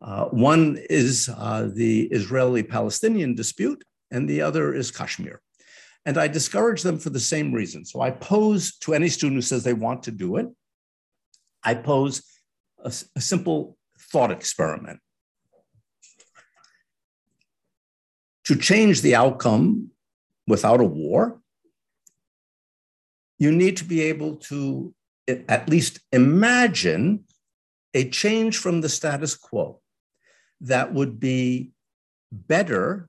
B: Uh, one is uh, the Israeli Palestinian dispute, and the other is Kashmir. And I discourage them for the same reason. So I pose to any student who says they want to do it, I pose a, a simple thought experiment. To change the outcome without a war, you need to be able to at least imagine a change from the status quo that would be better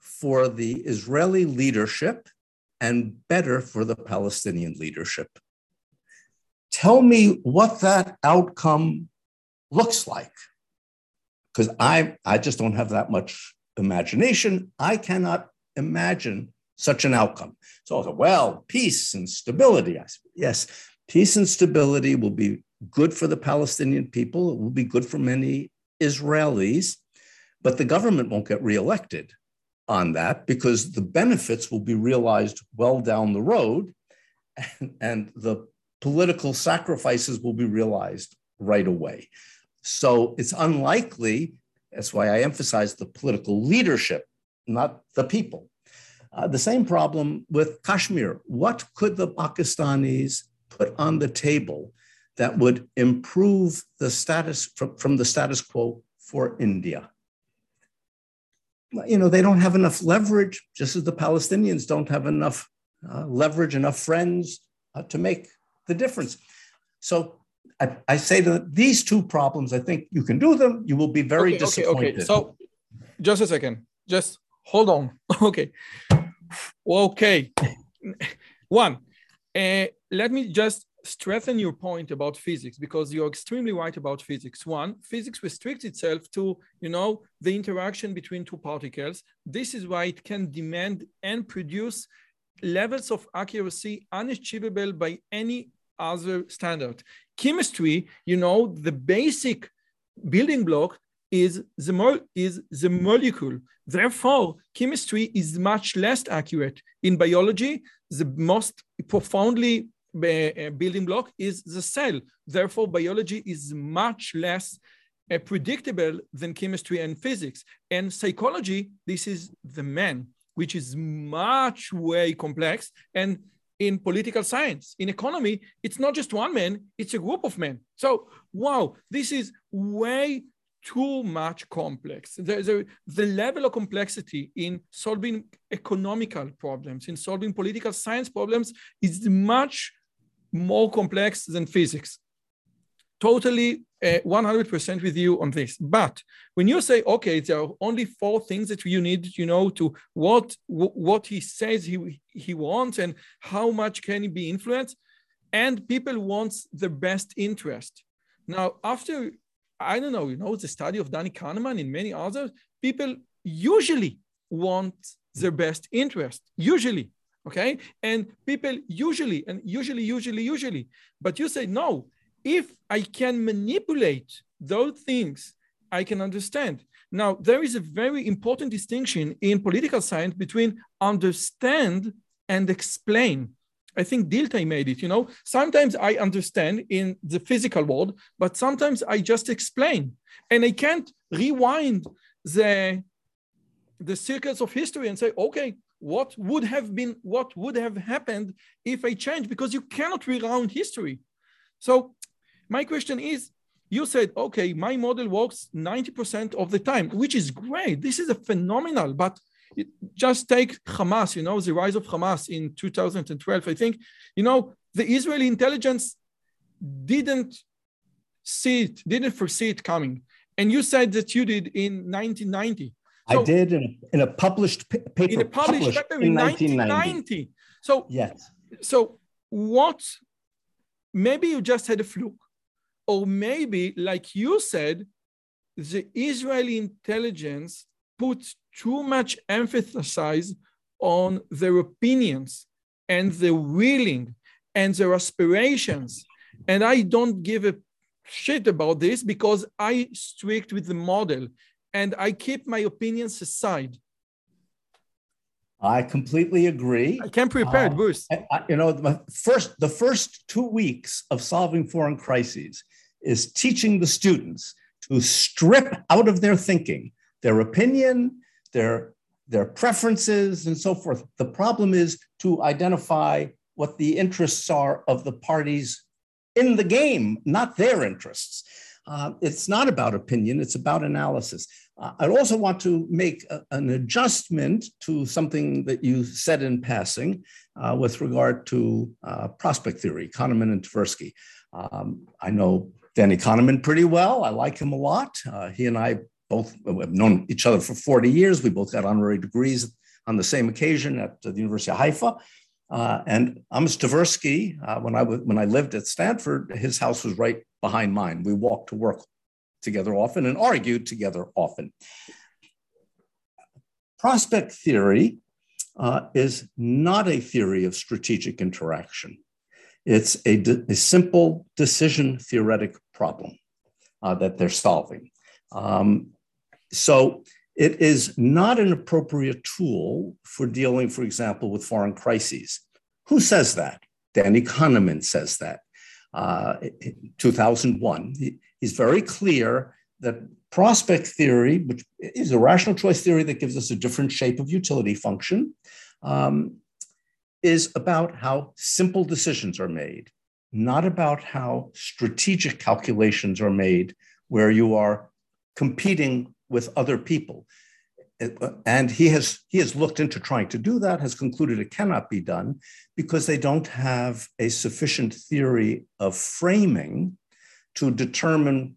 B: for the Israeli leadership and better for the Palestinian leadership. Tell me what that outcome looks like. Because I, I just don't have that much imagination. I cannot imagine such an outcome. So I said, well, peace and stability. I said, yes, peace and stability will be good for the Palestinian people. It will be good for many Israelis, but the government won't get reelected on that because the benefits will be realized well down the road and, and the political sacrifices will be realized right away. So it's unlikely, that's why I emphasize the political leadership, not the people. Uh, the same problem with Kashmir. What could the Pakistanis put on the table that would improve the status from, from the status quo for India? You know, they don't have enough leverage, just as the Palestinians don't have enough uh, leverage, enough friends uh, to make the difference. So I, I, say that these two problems, I think you can do them. You will be very
A: okay,
B: disappointed.
A: Okay, okay. So just a second. Just hold on. okay. Okay. One, uh, let me just strengthen your point about physics because you're extremely right about physics. One, physics restricts itself to, you know, the interaction between two particles. This is why it can demand and produce levels of accuracy unachievable by any other standard. Chemistry, you know, the basic building block is the, mo- is the molecule. Therefore, chemistry is much less accurate. In biology, the most profoundly uh, building block is the cell. Therefore, biology is much less uh, predictable than chemistry and physics. And psychology, this is the man, which is much way complex. And in political science, in economy, it's not just one man, it's a group of men. So, wow, this is way too much complex. The, the, the, level of complexity in solving economical problems, in solving political science problems is much more complex than physics. Totally uh, 100% with you on this. But when you say, okay, there are only four things that you need, you know, to what what he says he, he wants and how much can he be influenced, and people want the best interest. Now, after I don't know, you know, the study of Danny Kahneman and many others, people usually want their best interest, usually, okay? And people usually, and usually, usually, usually, but you say, no, if I can manipulate those things, I can understand. Now, there is a very important distinction in political science between understand and explain. I think Dilthey made it, you know. Sometimes I understand in the physical world, but sometimes I just explain. And I can't rewind the the circles of history and say, okay, what would have been, what would have happened if I change? Because you cannot reround history. So my question is, you said, okay, my model works 90% of the time, which is great. This is a phenomenal, but it, just take Hamas, you know, the rise of Hamas in 2012. I think, you know, the Israeli intelligence didn't see it, didn't foresee it coming. And you said that you did in 1990.
B: So, I did in, in a published paper.
A: In a published, published paper in, in 1990. 1990. So
B: yes.
A: So what? Maybe you just had a fluke, or maybe, like you said, the Israeli intelligence put too much emphasis on their opinions and their willing and their aspirations. And I don't give a shit about this because I strict with the model and I keep my opinions aside.
B: I completely agree.
A: I can't prepare, uh, Bruce.
B: I, you know, the first the first two weeks of solving foreign crises is teaching the students to strip out of their thinking their opinion, their their preferences, and so forth. The problem is to identify what the interests are of the parties in the game, not their interests. Uh, it's not about opinion, it's about analysis. Uh, I also want to make a, an adjustment to something that you said in passing uh, with regard to uh, prospect theory, Kahneman and Tversky. Um, I know Danny Kahneman pretty well. I like him a lot. Uh, he and I both have known each other for 40 years. We both got honorary degrees on the same occasion at the University of Haifa. Uh, and Amos Tversky, uh, when I w- when I lived at Stanford, his house was right behind mine. We walked to work together often and argued together often. Prospect theory uh, is not a theory of strategic interaction. It's a, de- a simple decision theoretic problem uh, that they're solving. Um, so it is not an appropriate tool for dealing, for example, with foreign crises. Who says that? Danny Kahneman says that. Uh, 2001. He, he's very clear that prospect theory, which is a rational choice theory that gives us a different shape of utility function, um, is about how simple decisions are made, not about how strategic calculations are made where you are competing with other people. And he has, he has looked into trying to do that, has concluded it cannot be done because they don't have a sufficient theory of framing to determine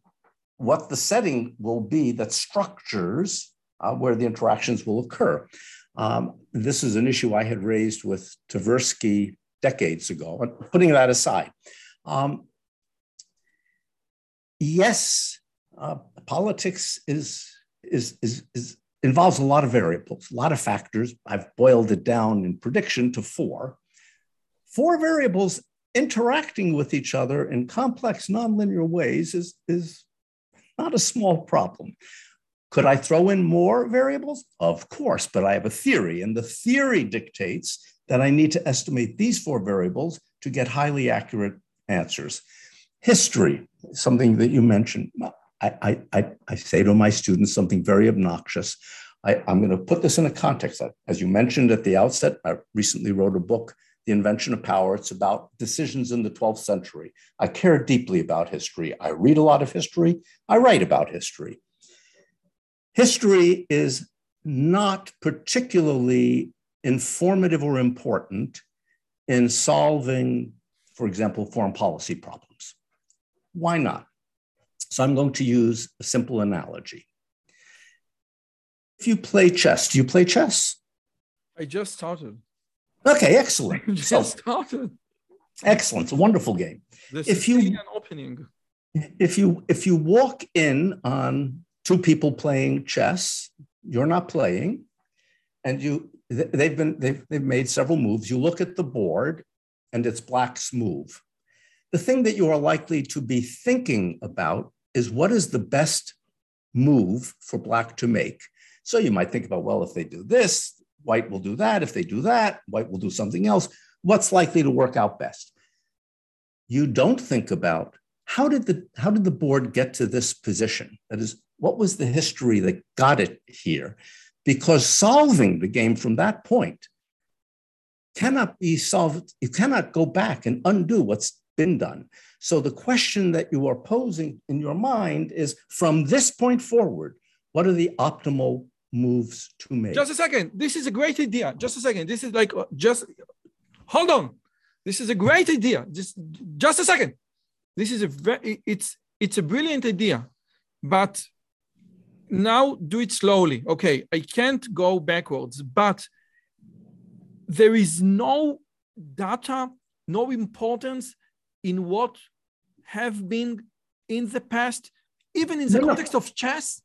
B: what the setting will be that structures uh, where the interactions will occur. Um, this is an issue I had raised with Tversky decades ago, putting that aside. Um, yes, uh, politics is, is, is, is, involves a lot of variables, a lot of factors. I've boiled it down in prediction to four. Four variables interacting with each other in complex nonlinear ways is, is not a small problem. Could I throw in more variables? Of course, but I have a theory, and the theory dictates that I need to estimate these four variables to get highly accurate answers. History, something that you mentioned. I, I, I say to my students something very obnoxious. I, I'm going to put this in a context. As you mentioned at the outset, I recently wrote a book the Invention of Power. It's about decisions in the 12th century. I care deeply about history. I read a lot of history. I write about history. History is not particularly informative or important in solving, for example, foreign policy problems. Why not? So I'm going to use a simple analogy. If you play chess, do you play chess?
A: I just started.
B: Okay, excellent.
A: Just so, started.
B: Excellent. It's a wonderful game.
A: This if you an opening.
B: If you if you walk in on two people playing chess, you're not playing, and you they've been they've they've made several moves. You look at the board, and it's black's move. The thing that you are likely to be thinking about is what is the best move for black to make. So you might think about, well, if they do this, White will do that. If they do that, white will do something else. What's likely to work out best? You don't think about how did the how did the board get to this position? That is, what was the history that got it here? because solving the game from that point cannot be solved. You cannot go back and undo what's been done. So the question that you are posing in your mind is from this point forward, what are the optimal moves to make?
A: Just a second. This is a great idea. Just a second. This is like uh, just hold on. This is a great idea. Just just a second. This is a very it's it's a brilliant idea, but now do it slowly. Okay, I can't go backwards, but there is no data, no importance in what have been in the past, even in the no, context no. of chess.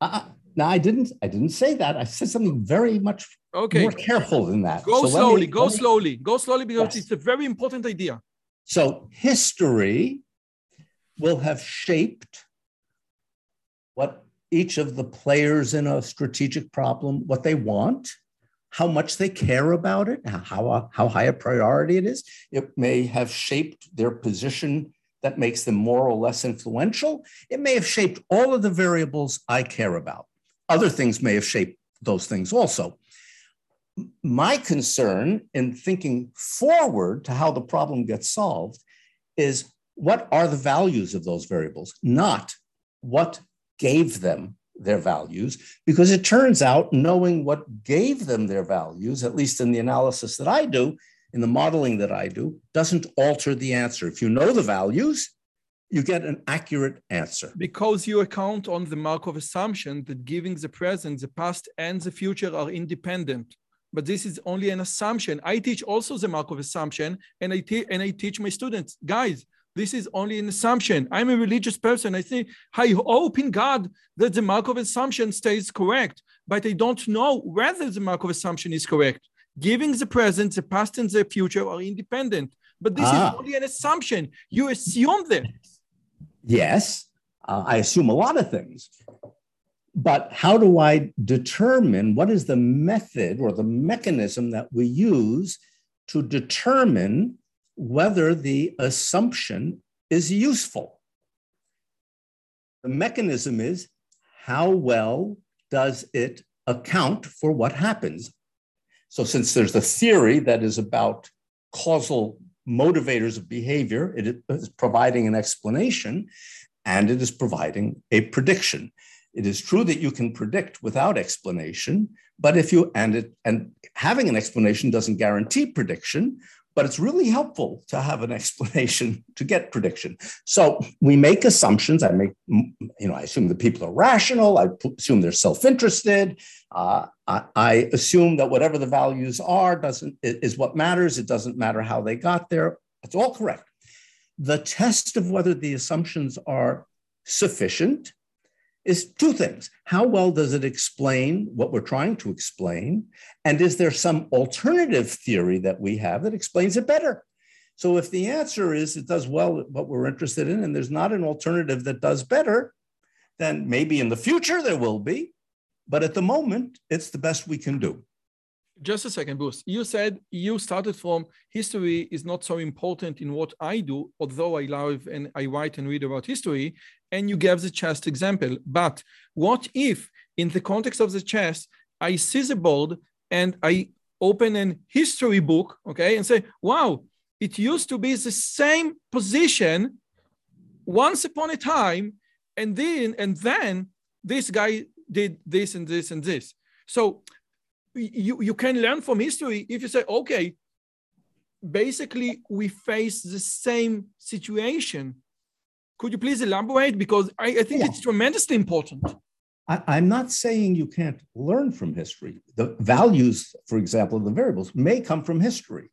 B: Uh, no, I didn't. I didn't say that. I said something very much okay. more careful than that.
A: Go so slowly. Me, go slowly. Go slowly because yes. it's a very important idea.
B: So history will have shaped what each of the players in a strategic problem, what they want, how much they care about it, how, how high a priority it is. It may have shaped their position that makes them more or less influential. It may have shaped all of the variables I care about. Other things may have shaped those things also. My concern in thinking forward to how the problem gets solved is what are the values of those variables, not what gave them their values, because it turns out knowing what gave them their values, at least in the analysis that I do, in the modeling that I do, doesn't alter the answer. If you know the values, you get an accurate answer.
A: Because you account on the Markov assumption that giving the present, the past, and the future are independent. But this is only an assumption. I teach also the Markov assumption, and I, te- and I teach my students, guys, this is only an assumption. I'm a religious person. I think I hope in God that the Markov assumption stays correct, but I don't know whether the Markov assumption is correct. Giving the present, the past, and the future are independent. But this ah. is only an assumption. You assume that.
B: Yes, uh, I assume a lot of things. But how do I determine what is the method or the mechanism that we use to determine whether the assumption is useful. The mechanism is how well does it account for what happens? So, since there's a theory that is about causal motivators of behavior, it is providing an explanation and it is providing a prediction. It is true that you can predict without explanation, but if you and it and having an explanation doesn't guarantee prediction, but it's really helpful to have an explanation to get prediction. So we make assumptions. I make, you know, I assume the people are rational. I assume they're self-interested. Uh, I, I, assume that whatever the values are doesn't is what matters. It doesn't matter how they got there. It's all correct. The test of whether the assumptions are sufficient is two things. How well does it explain what we're trying to explain? And is there some alternative theory that we have that explains it better? So if the answer is it does well what we're interested in, and there's not an alternative that does better, then maybe in the future there will be. But at the moment, it's the best we can do
A: just a second, Bruce. You said you started from history is not so important in what I do, although I love and I write and read about history, and you gave the chess example. But what if, in the context of the chess, I see the board and I open an history book, okay, and say, wow, it used to be the same position once upon a time, and then and then this guy did this and this and this. So you, you can learn from history if you say, okay, basically we face the same situation. Could you please elaborate? Because I, I think yeah. it's tremendously important.
B: I, am not saying you can't learn from history. The values, for example, of the variables may come from history.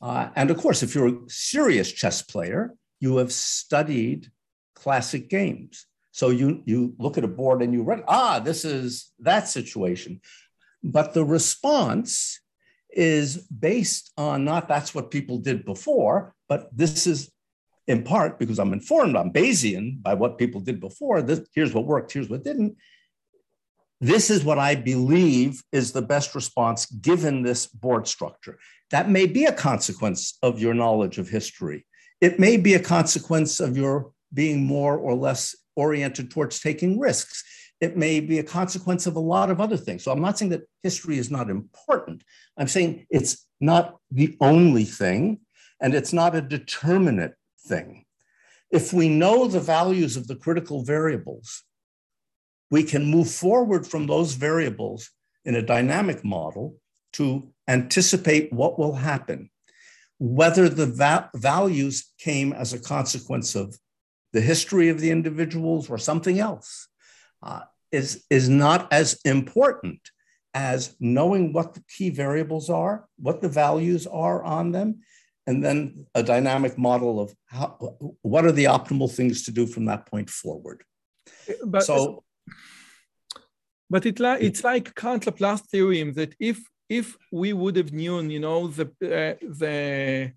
B: Uh, and of course, if you're a serious chess player, you have studied classic games. So you, you look at a board and you read, ah, this is that situation. But the response is based on not that's what people did before, but this is in part because I'm informed, I'm Bayesian by what people did before. This, here's what worked, here's what didn't. This is what I believe is the best response given this board structure. That may be a consequence of your knowledge of history. It may be a consequence of your being more or less oriented towards taking risks. It may be a consequence of a lot of other things. So I'm not saying that history is not important. I'm saying it's not the only thing, and it's not a determinate thing. If we know the values of the critical variables, we can move forward from those variables in a dynamic model to anticipate what will happen, whether the va- values came as a consequence of the history of the individuals or something else. Uh, is, is not as important as knowing what the key variables are, what the values are on them, and then a dynamic model of how, what are the optimal things to do from that point forward.
A: But, so, but it li- it's like Kant Laplace theorem that if if we would have known, you know, the uh, the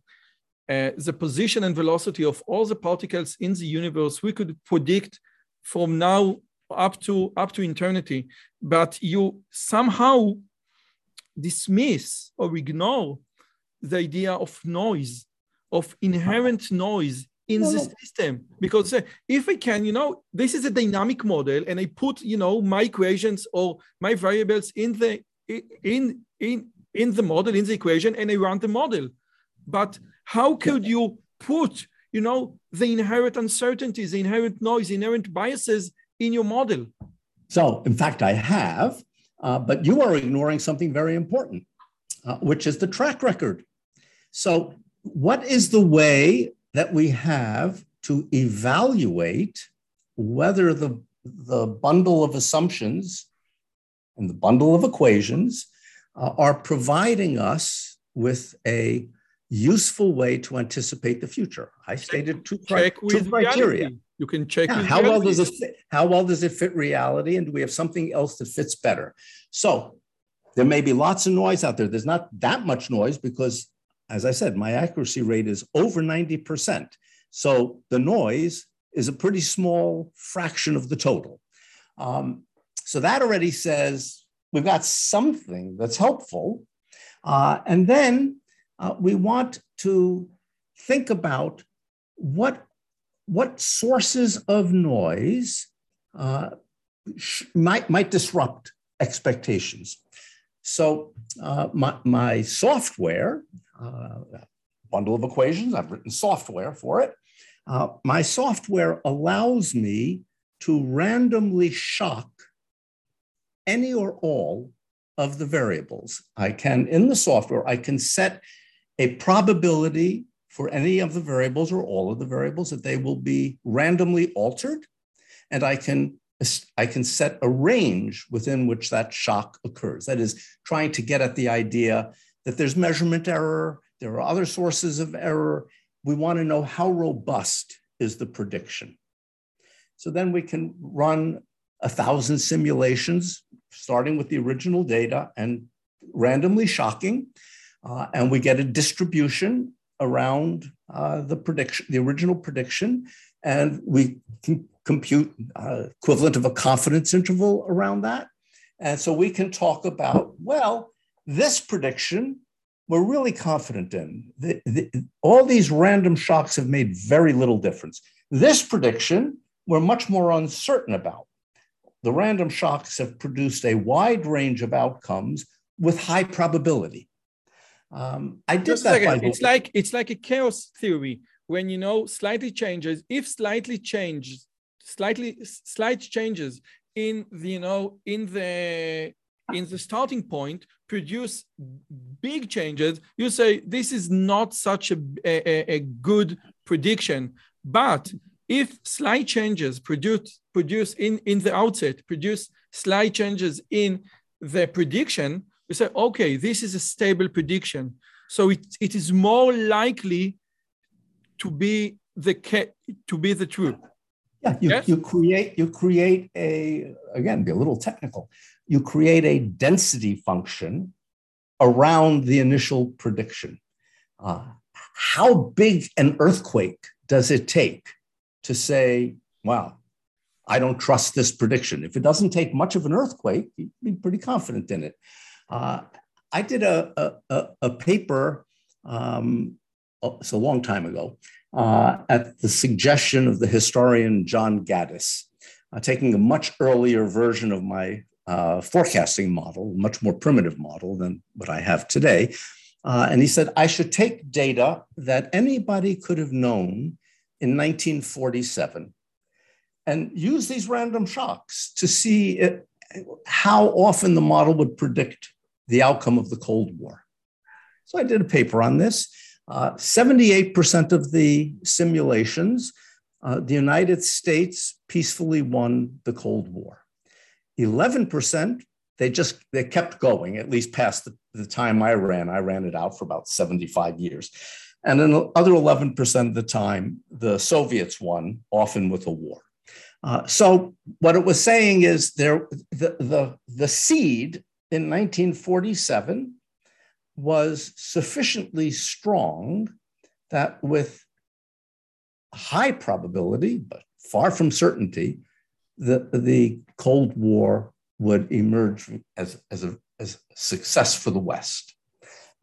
A: uh, the position and velocity of all the particles in the universe, we could predict from now up to up to eternity but you somehow dismiss or ignore the idea of noise of inherent noise in the system. Because uh, if i can you know this is a dynamic model and i put you know my equations or my variables in the in in in the model in the equation and i run the model. But how could you put you know the inherent uncertainties the inherent noise inherent biases in your model?
B: So, in fact, I have, uh, but you are ignoring something very important, uh, which is the track record. So, what is the way that we have to evaluate whether the, the bundle of assumptions and the bundle of equations uh, are providing us with a useful way to anticipate the future? I stated two, cri- two criteria.
A: Reality. You can check
B: yeah, how well does it fit? How well does it fit reality? And do we have something else that fits better? So there may be lots of noise out there. There's not that much noise because, as I said, my accuracy rate is over 90%. So the noise is a pretty small fraction of the total. Um, so that already says we've got something that's helpful. Uh, and then uh, we want to think about what what sources of noise uh, might, might disrupt expectations. So uh, my, my software, uh, bundle of equations, I've written software for it. Uh, my software allows me to randomly shock any or all of the variables. I can, in the software, I can set a probability for any of the variables or all of the variables that they will be randomly altered. And I can, I can set a range within which that shock occurs. That is trying to get at the idea that there's measurement error, there are other sources of error. We want to know how robust is the prediction. So then we can run a thousand simulations, starting with the original data and randomly shocking. Uh, and we get a distribution around uh, the prediction, the original prediction, and we can compute uh, equivalent of a confidence interval around that. And so we can talk about, well, this prediction we're really confident in. The, the, all these random shocks have made very little difference. This prediction we're much more uncertain about. The random shocks have produced a wide range of outcomes with high probability. Um, I did Just that.
A: it's like it's like a chaos theory when you know slightly changes. If slightly changes, slightly slight changes in the you know in the in the starting point produce big changes. You say this is not such a, a, a good prediction, but if slight changes produce produce in in the outset produce slight changes in the prediction we say, okay, this is a stable prediction. So it, it is more likely to be the to be the truth.
B: Yeah, you, yes? you create you create a again be a little technical. You create a density function around the initial prediction. Uh, how big an earthquake does it take to say, wow, I don't trust this prediction? If it doesn't take much of an earthquake, you'd be pretty confident in it. Uh, I did a, a, a paper, um, oh, it's a long time ago, uh, at the suggestion of the historian John Gaddis. uh, taking a much earlier version of my uh, forecasting model, much more primitive model than what I have today. Uh, and he said, I should take data that anybody could have known in 1947 and use these random shocks to see it, how often the model would predict the outcome of the Cold War. So I did a paper on this. Uh, 78% of the simulations, uh, the United States peacefully won the Cold War. 11%, they just they kept going, at least past the, the time I ran. I ran it out for about 75 years. And then the other 11% of the time, the Soviets won, often with a war. Uh, so what it was saying is there the, the, the seed in 1947 was sufficiently strong that with high probability, but far from certainty, the, the Cold War would emerge as, as, a, as a success for the West.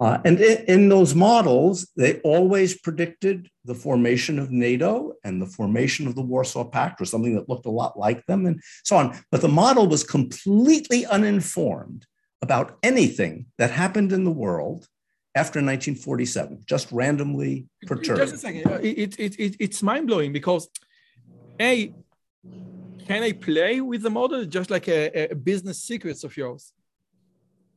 B: Uh, and in, in, those models, they always predicted the formation of NATO and the formation of the Warsaw Pact, or something that looked a lot like them, and so on. But the model was completely uninformed about anything that happened in the world after 1947, just randomly perturbed.
A: Just a second. It, it, it, it's mind blowing because, A, can I play with the model just like a, a business secrets of yours?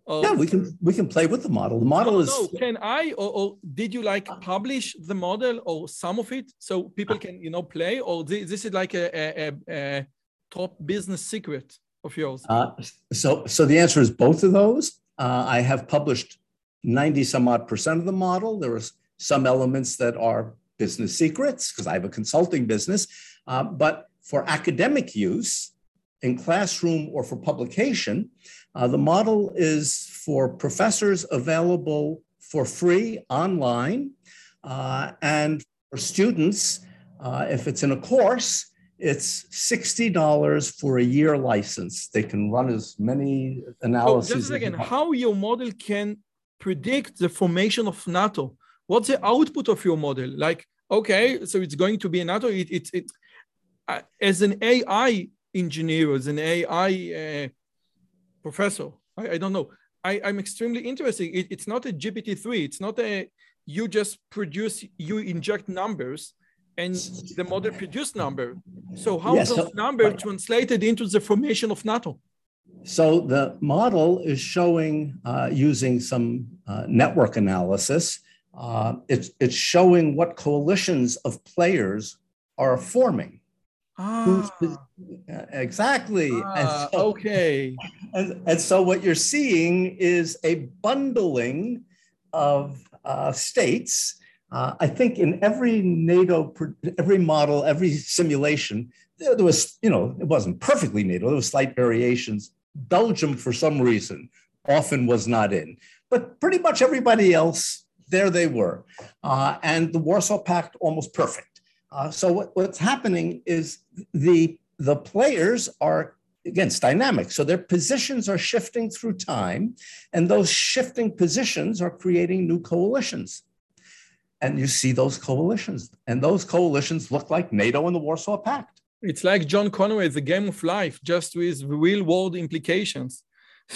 B: Oh. yeah, we can we can play with the model. The model
A: no,
B: is.
A: No, can I or, or, did you like publish the model or some of it so people can you know play or this, this is like a, a, a, top business secret of yours?
B: Uh, so so the answer is both of those. Uh, I have published ninety some odd percent of the model. There are some elements that are business secrets because I have a consulting business, uh, but for academic use in classroom or for publication. Uh, the model is for professors available for free online. Uh, and for students, uh, if it's in a course, it's $60 for a year license. They can run as many analyses.
A: Oh, just a second, how your model can predict the formation of NATO? What's the output of your model? Like, okay, so it's going to be a NATO. It, it, it, uh, as an AI engineer, as an AI uh, professor. I, I don't know. I, I'm extremely interested. It, it's not a GPT-3. It's not a you just produce, you inject numbers and the model produced number. So how yes, those so, numbers right. translated into the formation of NATO?
B: So the model is showing uh, using some uh, network analysis. Uh, it's, it's showing what coalitions of players are forming.
A: Ah.
B: exactly.
A: Ah, so, okay.
B: And, and so what you're seeing is a bundling of uh, states. Uh, I think in every NATO, every model, every simulation, there, there was, you know, it wasn't perfectly NATO. There were slight variations. Belgium, for some reason, often was not in, but pretty much everybody else, there they were. Uh, and the Warsaw Pact, almost perfect. Uh, so what, what's happening is the the players are again it's dynamic so their positions are shifting through time and those shifting positions are creating new coalitions and you see those coalitions. And those coalitions look like nato and the warsaw pact.
A: It's like john conway the game of life just with real world implications.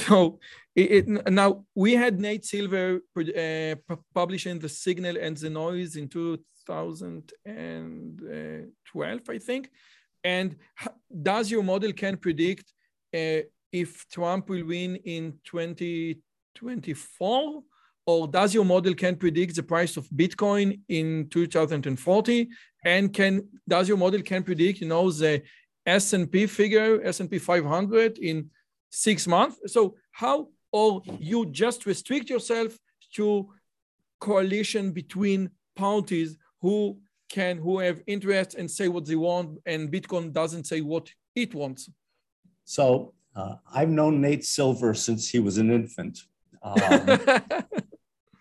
A: So it, it, now we had nate silver uh, publishing the signal and the noise in 2012 i think. And does your model can predict uh, if trump will win in 2024 or does your model can predict the price of bitcoin in 2040 and can does your model can predict you know the s&p figure s&p 500 in six months? So how or you just restrict yourself to coalition between parties who can who have interest and say what they want and bitcoin doesn't say what it wants?
B: So uh, i've known nate silver since he was an infant. Um,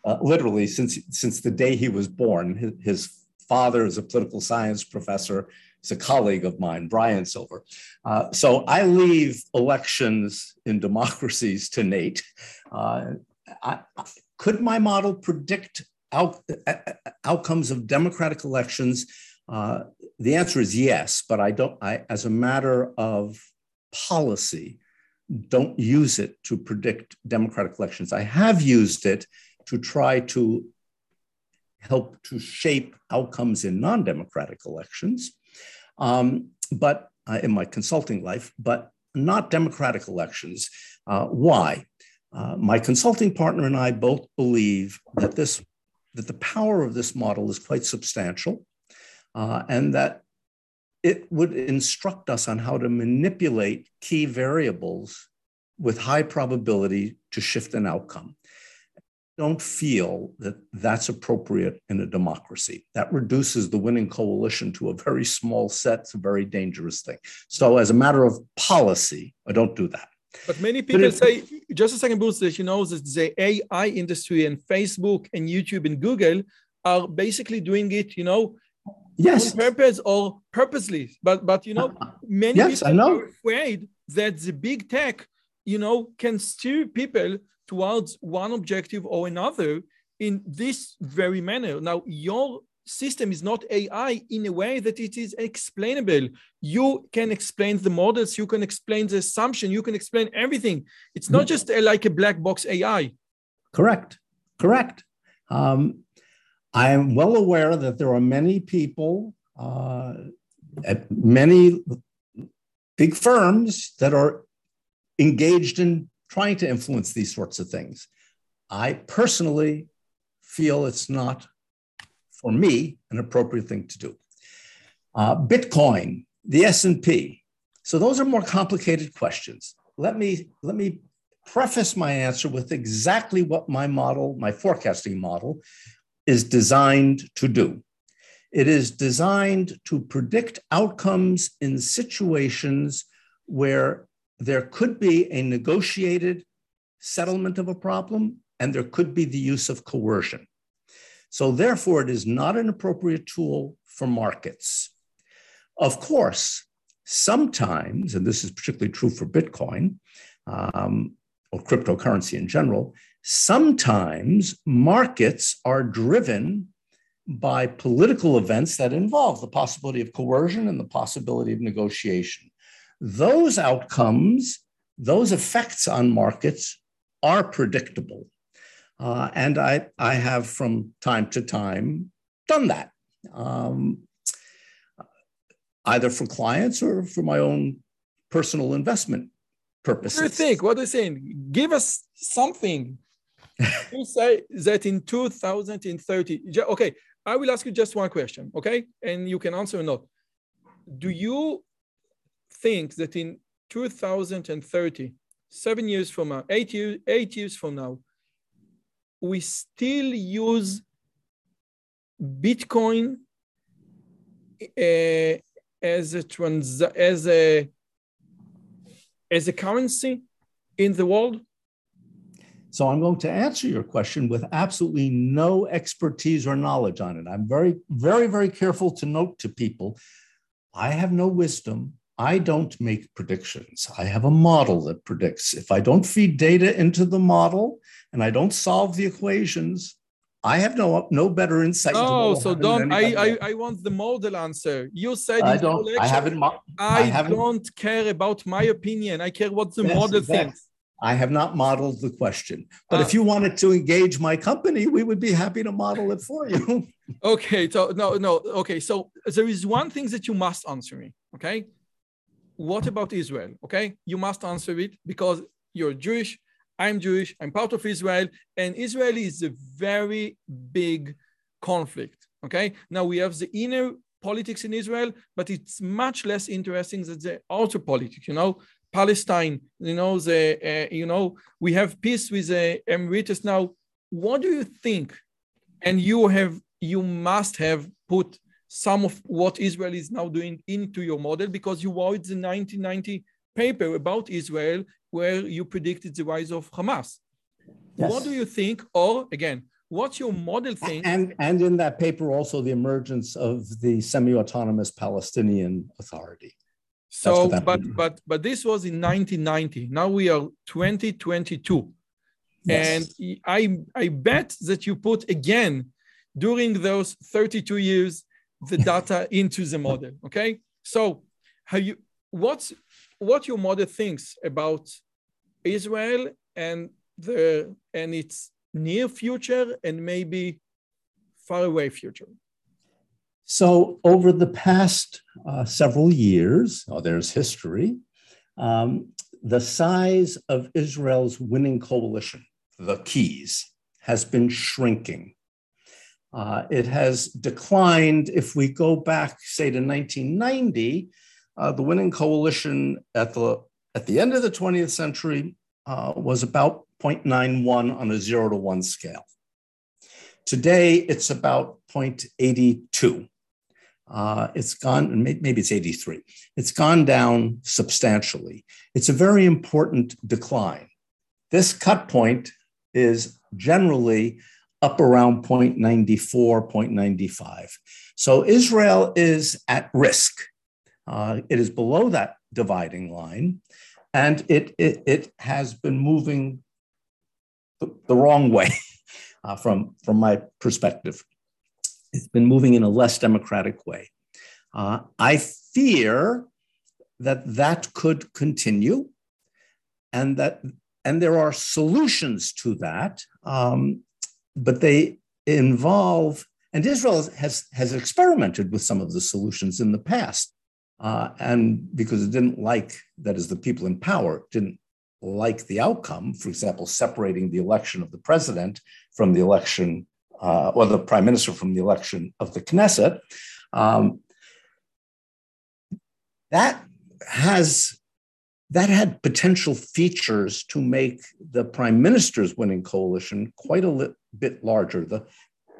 B: uh, literally since since the day he was born his, his, father is a political science professor he's a colleague of mine brian silver. Uh, so i leave elections in democracies to nate. Uh, I, could my model predict out, outcomes of democratic elections? Uh, the answer is yes, but I don't, I, as a matter of policy, don't use it to predict democratic elections. I have used it to try to help to shape outcomes in non democratic elections, um, but uh, in my consulting life, but not democratic elections. Uh, why? Uh, my consulting partner and I both believe that this that the power of this model is quite substantial, uh, and that it would instruct us on how to manipulate key variables with high probability to shift an outcome. Don't feel that that's appropriate in a democracy. That reduces the winning coalition to a very small set. It's a very dangerous thing. So, as a matter of policy, I don't do that.
A: But many people but say, just a second, Bruce, that you know that the AI industry and Facebook and YouTube and Google are basically doing it, you know,
B: yes.
A: on purpose or purposely. But but you know, uh, many yes, people are afraid that the big tech, you know, can steer people towards one objective or another in this very manner. Now, your system is not AI in a way that it is explainable. You can explain the models, you can explain the assumption, you can explain everything. It's not just a, like a black box AI.
B: Correct. Correct. Um, I am well aware that there are many people uh, at many big firms that are engaged in trying to influence these sorts of things. I personally feel it's not for me, an appropriate thing to do. Uh, Bitcoin, the S&P. So those are more complicated questions. Let me, let me preface my answer with exactly what my model, my forecasting model, is designed to do. It is designed to predict outcomes in situations where there could be a negotiated settlement of a problem and there could be the use of coercion. So, therefore, it is not an appropriate tool for markets. Of course, sometimes, and this is particularly true for Bitcoin um, or cryptocurrency in general, sometimes markets are driven by political events that involve the possibility of coercion and the possibility of negotiation. Those outcomes, those effects on markets are predictable. Uh, and I, I have from time to time done that, um, either for clients or for my own personal investment purposes.
A: What do you think? What are you saying? Give us something. you say that in 2030, okay, I will ask you just one question, okay? And you can answer or not. Do you think that in 2030, seven years from now, eight, years, eight years from now, we still use Bitcoin uh, as a trans as a as a currency in the world?
B: So I'm going to answer your question with absolutely no expertise or knowledge on it. I'm very, very, very careful to note to people I have no wisdom. I don't make predictions. I have a model that predicts. If I don't feed data into the model and I don't solve the equations, I have no no better insight.
A: Oh, so don't. I, I I want the model answer. You said
B: I don't. I haven't.
A: I, I haven't, don't care about my opinion. I care what the yes, model thinks.
B: I have not modeled the question, but if ah. you wanted to engage my company, we would be happy to model it for you.
A: okay. So no, no. Okay. So there is one thing that you must answer me. Okay what about Israel? Okay, you must answer it because you're Jewish, I'm Jewish, I'm part of Israel, and Israel is a very big conflict. Okay, now we have the inner politics in Israel, but it's much less interesting than the outer politics. You know, Palestine. You know, the uh, you know we have peace with the Emirates now. What do you think? And you have you must have put some of what Israel is now doing into your model because you wrote the 1990 paper about Israel where you predicted the rise of Hamas. Yes. What do you think? Or again, what's your model think?
B: And and in that paper also the emergence of the semi-autonomous Palestinian Authority.
A: So, but but but this was in 1990. Now we are 2022, yes. and I I bet that you put again during those 32 years the data into the model. Okay, so how you what's what your model thinks about Israel and the and its near future and maybe far away future.
B: So over the past uh, several years, oh, there's history. Um, the size of Israel's winning coalition, the keys, has been shrinking. Uh, it has declined. If we go back, say, to 1990, uh, the winning coalition at the at the end of the 20th century uh, was about 0.91 on a zero to one scale. Today, it's about 0.82. Uh, it's gone, maybe it's 83. It's gone down substantially. It's a very important decline. This cut point is generally up around 0.94, 0.95. So Israel is at risk. Uh, it is below that dividing line, and it, it, it has been moving the, the wrong way uh, from, from my perspective. It's been moving in a less democratic way. Uh, I fear that that could continue and that and there are solutions to that um, but they involve and israel has has experimented with some of the solutions in the past uh, and because it didn't like that is the people in power didn't like the outcome for example separating the election of the president from the election uh, or the prime minister from the election of the Knesset, um, that has that had potential features to make the prime minister's winning coalition quite a li- bit larger. The,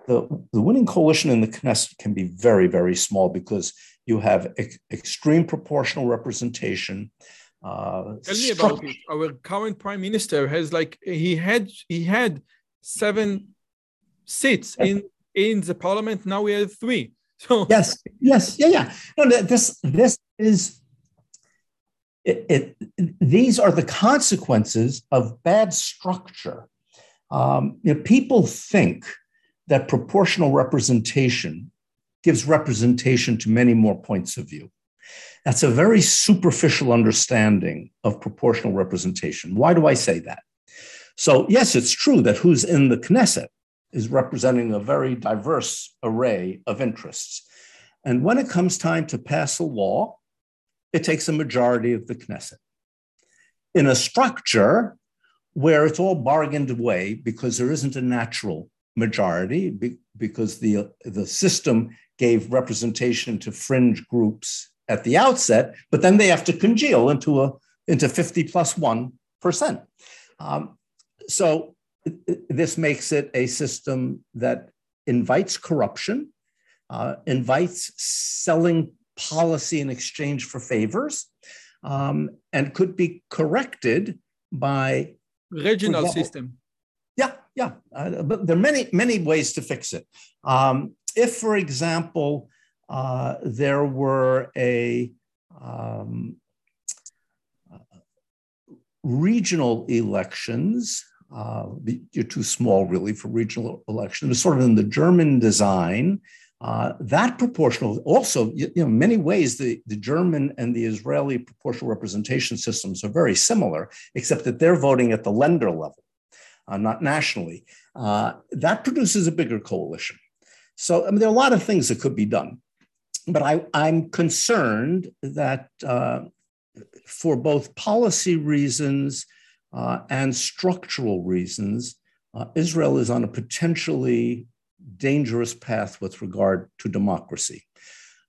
B: the, the, winning coalition in the Knesset can be very, very small because you have ex- extreme proportional representation.
A: Uh, Tell me about it. Our current prime minister has like he had he had seven seats in in the parliament. Now we have three.
B: So yes, yes, yeah, yeah. No, this this is it, it, these are the consequences of bad structure. Um, you know, people think that proportional representation gives representation to many more points of view. That's a very superficial understanding of proportional representation. Why do I say that? So, yes, it's true that who's in the Knesset is representing a very diverse array of interests. And when it comes time to pass a law, it takes a majority of the Knesset. In a structure where it's all bargained away because there isn't a natural majority, because the, the system gave representation to fringe groups at the outset, but then they have to congeal into a into 50 plus one percent. Um, so this makes it a system that invites corruption, uh, invites selling policy in exchange for favors, um, and could be corrected by
A: regional example, system.
B: Yeah, yeah. Uh, but there are many, many ways to fix it. Um, if, for example, uh, there were a um, uh, regional elections uh, you're too small really for regional election. It was sort of in the German design. Uh, that proportional, also, you, know, in many ways, the, the German and the Israeli proportional representation systems are very similar, except that they're voting at the Länder level, uh, not nationally. Uh, that produces a bigger coalition. So, I mean, there are a lot of things that could be done. But I, I'm concerned that uh, for both policy reasons uh, and structural reasons, uh, Israel is on a potentially dangerous path with regard to democracy.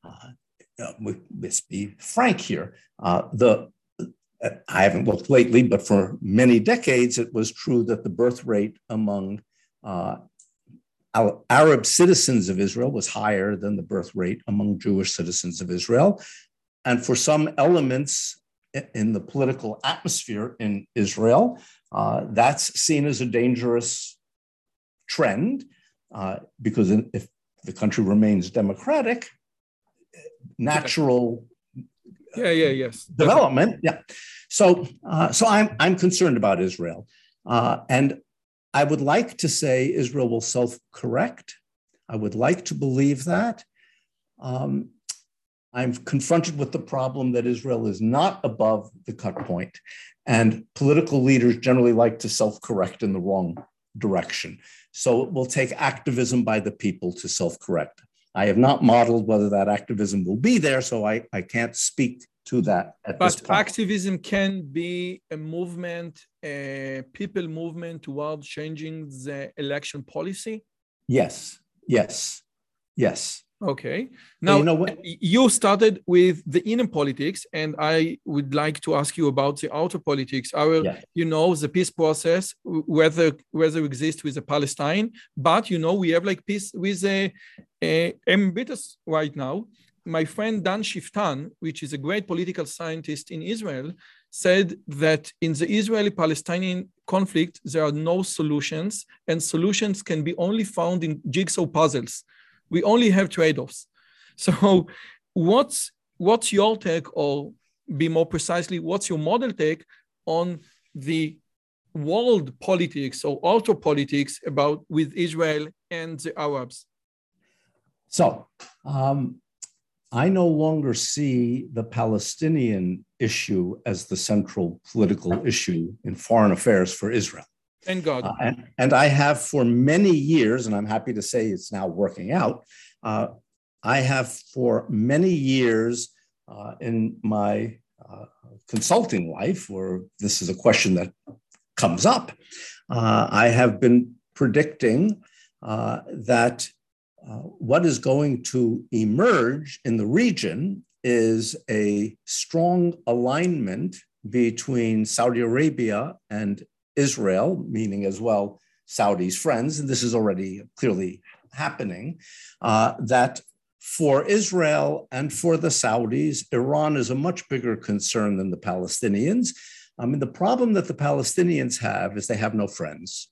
B: Uh, uh let's be frank here. Uh, the I haven't looked lately, but for many decades, it was true that the birth rate among uh, Arab citizens of Israel was higher than the birth rate among Jewish citizens of Israel. And for some elements in the political atmosphere in Israel. Uh, that's seen as a dangerous trend uh, because if the country remains democratic, natural
A: yeah yeah yes.
B: development yeah. So uh, so i'm i'm concerned about israel. Uh, and i would like to say israel will self correct i would like to believe that. Um, I'm confronted with the problem that Israel is not above the cut point, and political leaders generally like to self correct in the wrong direction. So it will take activism by the people to self correct. I have not modeled whether that activism will be there, so I, I can't speak to that at
A: but
B: this point.
A: activism can be a movement, a people movement toward changing the election policy.
B: Yes, yes, yes.
A: Okay. Now,
B: you know what?
A: you started with the inner politics, and I would like to ask you about the outer politics. Our,
B: Yeah.
A: you know, the peace process, whether whether exists with the Palestine, but you know, we have like peace with a, a eh, ambitious right now. My friend Dan Schueftan, which is a great political scientist in Israel, said that in the Israeli-Palestinian conflict there are no solutions, and solutions can be only found in jigsaw puzzles we only have trade-offs so what's what's your take or be more precisely what's your model take on the world politics or outer politics about with israel and the arabs
B: So um, I no longer see the Palestinian issue as the central political issue in foreign affairs for Israel.
A: Thank god
B: Uh, and, and I have for many years, and I'm happy to say it's now working out. Uh, I have for many years uh, in my uh, consulting life, where this is a question that comes up, uh, I have been predicting uh, that what is going to emerge in the region is a strong alignment between Saudi Arabia and Israel, meaning as well Saudi's friends, and this is already clearly happening, uh, that for Israel and for the Saudis, Iran is a much bigger concern than the Palestinians. I mean, the problem that the Palestinians have is they have no friends.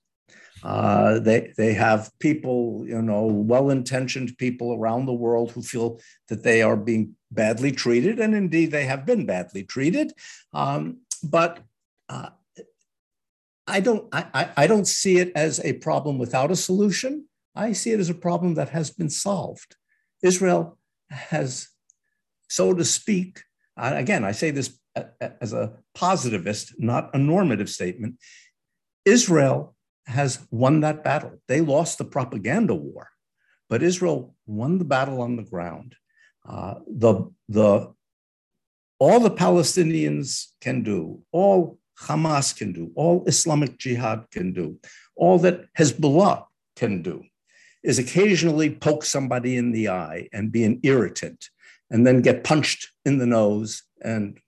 B: Uh, they they have people, you know, well-intentioned people around the world who feel that they are being badly treated, and indeed they have been badly treated. Um, but uh, I don't I, I, don't see it as a problem without a solution. I see it as a problem that has been solved. Israel has, so to speak, uh, again, I say this a- a- as a positivist, not a normative statement. Israel has won that battle. They lost the propaganda war, but Israel won the battle on the ground. Uh, the, the, all the Palestinians can do, all Hamas can do, all Islamic Jihad can do, all that Hezbollah can do is occasionally poke somebody in the eye and be an irritant and then get punched in the nose and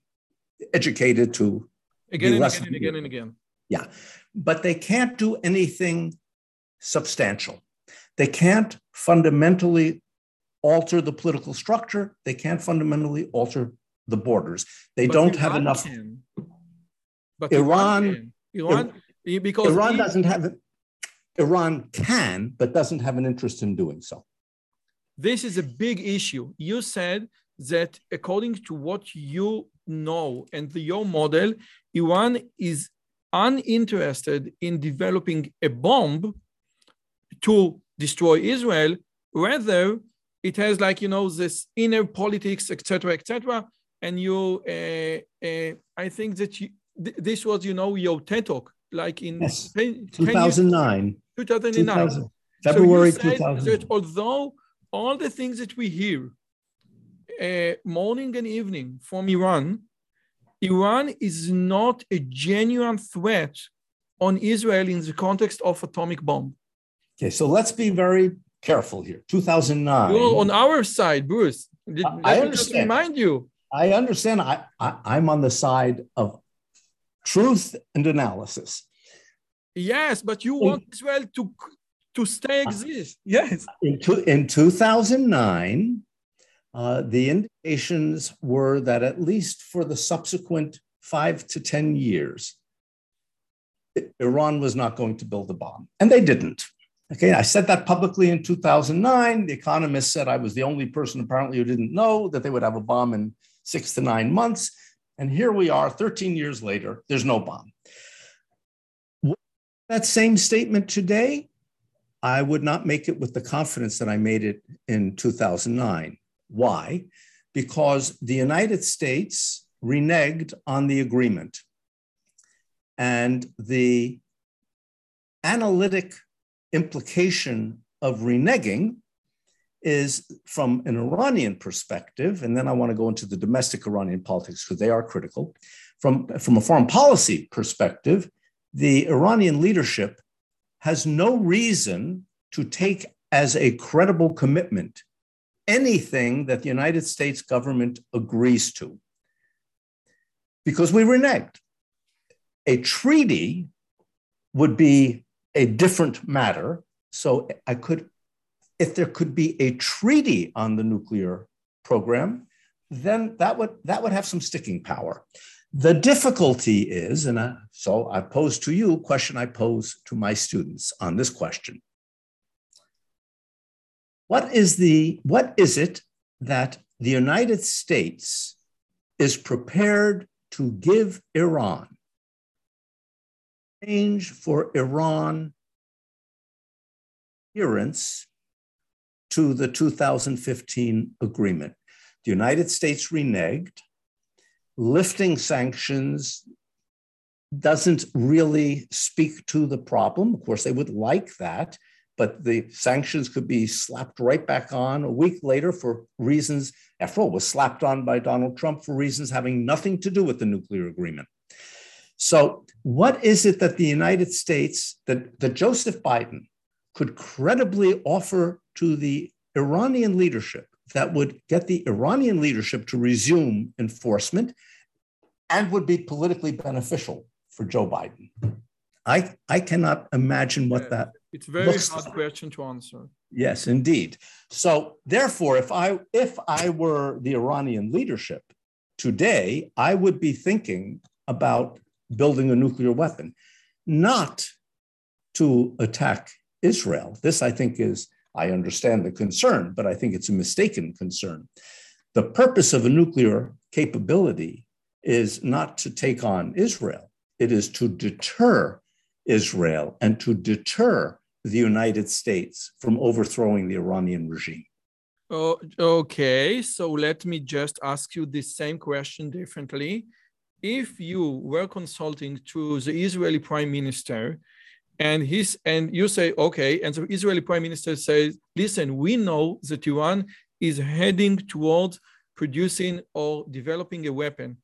B: educated to
A: again and again and again and again
B: yeah, but they can't do anything substantial. They can't fundamentally alter the political structure. They can't fundamentally alter the borders. They
A: But
B: don't have enough.
A: can. But
B: Iran-
A: can. Iran, because
B: Iran
A: he-
B: doesn't have. Iran can, but doesn't have an interest in doing so.
A: this is a big issue. You said that according to what you know and the, your model, Iran is uninterested in developing a bomb to destroy Israel. Rather, it has like you know this inner politics, etc., etc. And you, uh, uh, I think that you, th- this was you know your TED talk, like in
B: Yes.
A: 10, 10
B: 2009,
A: 2009.
B: 2000, February
A: so you said
B: 2000.
A: that although all the things that we hear uh, morning and evening from Iran, Iran is not a genuine threat on Israel in the context of atomic bomb.
B: Okay, so let's be very careful here. 2009.
A: You're on our side, Bruce.
B: I-
A: me
B: I
A: just
B: understand.
A: remind you.
B: I understand. I, I, I'm on the side of truth and analysis.
A: Yes, but you want Israel to to stay exist. Yes.
B: In, two, in 2009, uh, the indications were that at least for the subsequent five to 10 years, Iran was not going to build a bomb. And they didn't. Okay, I said that publicly in 2009. The Economist said I was the only person apparently who didn't know that they would have a bomb in six to nine months. And here we are 13 years later, there's no bomb. That same statement today, I would not make it with the confidence that I made it in 2009. Why? Because the United States reneged on the agreement. And the analytic implication of reneging is from an Iranian perspective, and then I want to go into the domestic Iranian politics because they are critical. From, from a foreign policy perspective, the Iranian leadership has no reason to take as a credible commitment anything that the United States government agrees to because we reneged. A treaty would be a different matter. So I could, if there could be a treaty on the nuclear program, then that would that would have some sticking power. The difficulty is, and I, so I pose to you question I pose to my students on this question. What is the what is it that the United States is prepared to give Iran change for Iran adherence to the 2015 agreement? The United States reneged. Lifting sanctions doesn't really speak to the problem. Of course, they would like that but the sanctions could be slapped right back on a week later for reasons, after all, was slapped on by Donald Trump for reasons having nothing to do with the nuclear agreement. So, what is it that the United States, that, that Joseph Biden could credibly offer to the Iranian leadership that would get the Iranian leadership to resume enforcement and would be politically beneficial for Joe Biden? I, I cannot imagine what that
A: it's a very hard like. question to answer.
B: Yes, indeed. So therefore, if I if I were the Iranian leadership today, I would be thinking about building a nuclear weapon, not to attack Israel. This, I think, is I understand the concern, but I think it's a mistaken concern. The purpose of a nuclear capability is not to take on Israel, it is to deter Israel and to deter the United States from overthrowing the Iranian regime.
A: Oh, okay, so let me just ask you the same question differently. If you were consulting to the Israeli prime minister and he's and you say okay and the israeli prime minister says listen we know that iran is heading towards producing or developing a weapon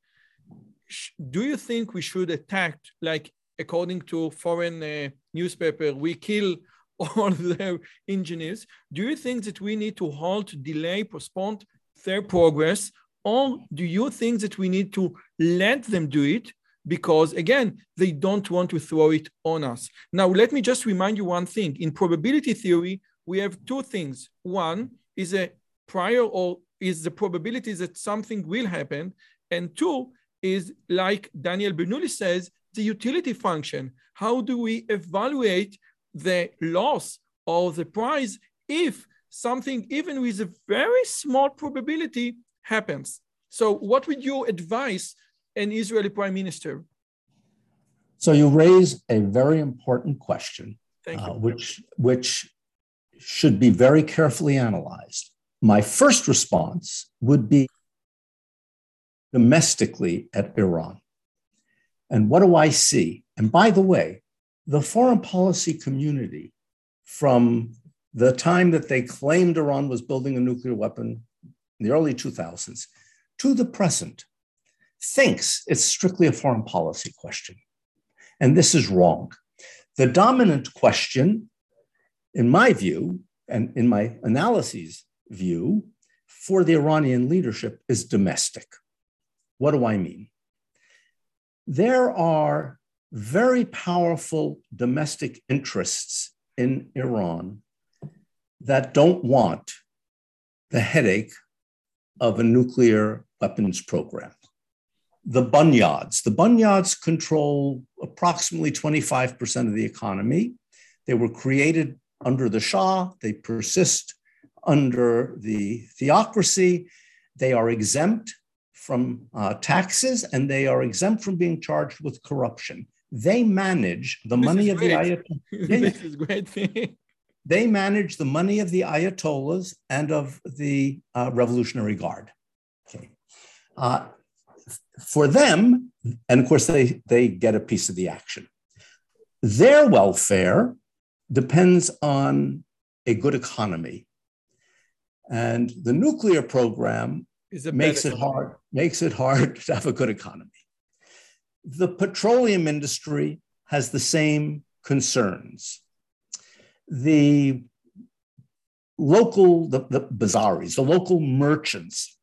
A: do you think we should attack like according to foreign uh, newspaper, we kill all their engineers. Do you think that we need to halt, delay, postpone their progress? Or do you think that we need to let them do it because again they don't want to throw it on us now let me just remind you one thing in probability theory we have two things one is a prior or is the probability that something will happen and two is like daniel bernoulli says the utility function. How do we evaluate the loss or the price if something, even with a very small probability, happens? So, what would you advise an Israeli prime minister?
B: So, you raise a very important question, uh, which, which should be very carefully analyzed. My first response would be domestically at Iran. And what do I see? And by the way, the foreign policy community, from the time that they claimed Iran was building a nuclear weapon in the early 2000s to the present, thinks it's strictly a foreign policy question. And this is wrong. The dominant question, in my view, and in my analyses view, for the Iranian leadership is domestic. What do I mean? there are very powerful domestic interests in Iran that don't want the headache of a nuclear weapons program. The Bunyads. The Bunyads control approximately 25% of the economy. They were created under the Shah, they persist under the theocracy. They are exempt from uh, taxes and they are exempt from being charged with corruption. They manage the
A: this
B: money of
A: great.
B: the Ayatollah.
A: this is great thing.
B: they manage the money of the Ayatollahs and of the uh, Revolutionary Guard. Okay. Uh, for them, and of course, they, they get a piece of the action. Their welfare depends on a good economy. And the nuclear program makes it hard, makes it hard to have a good economy. The petroleum industry has the same concerns. The local, the, the bazaris, the local merchants,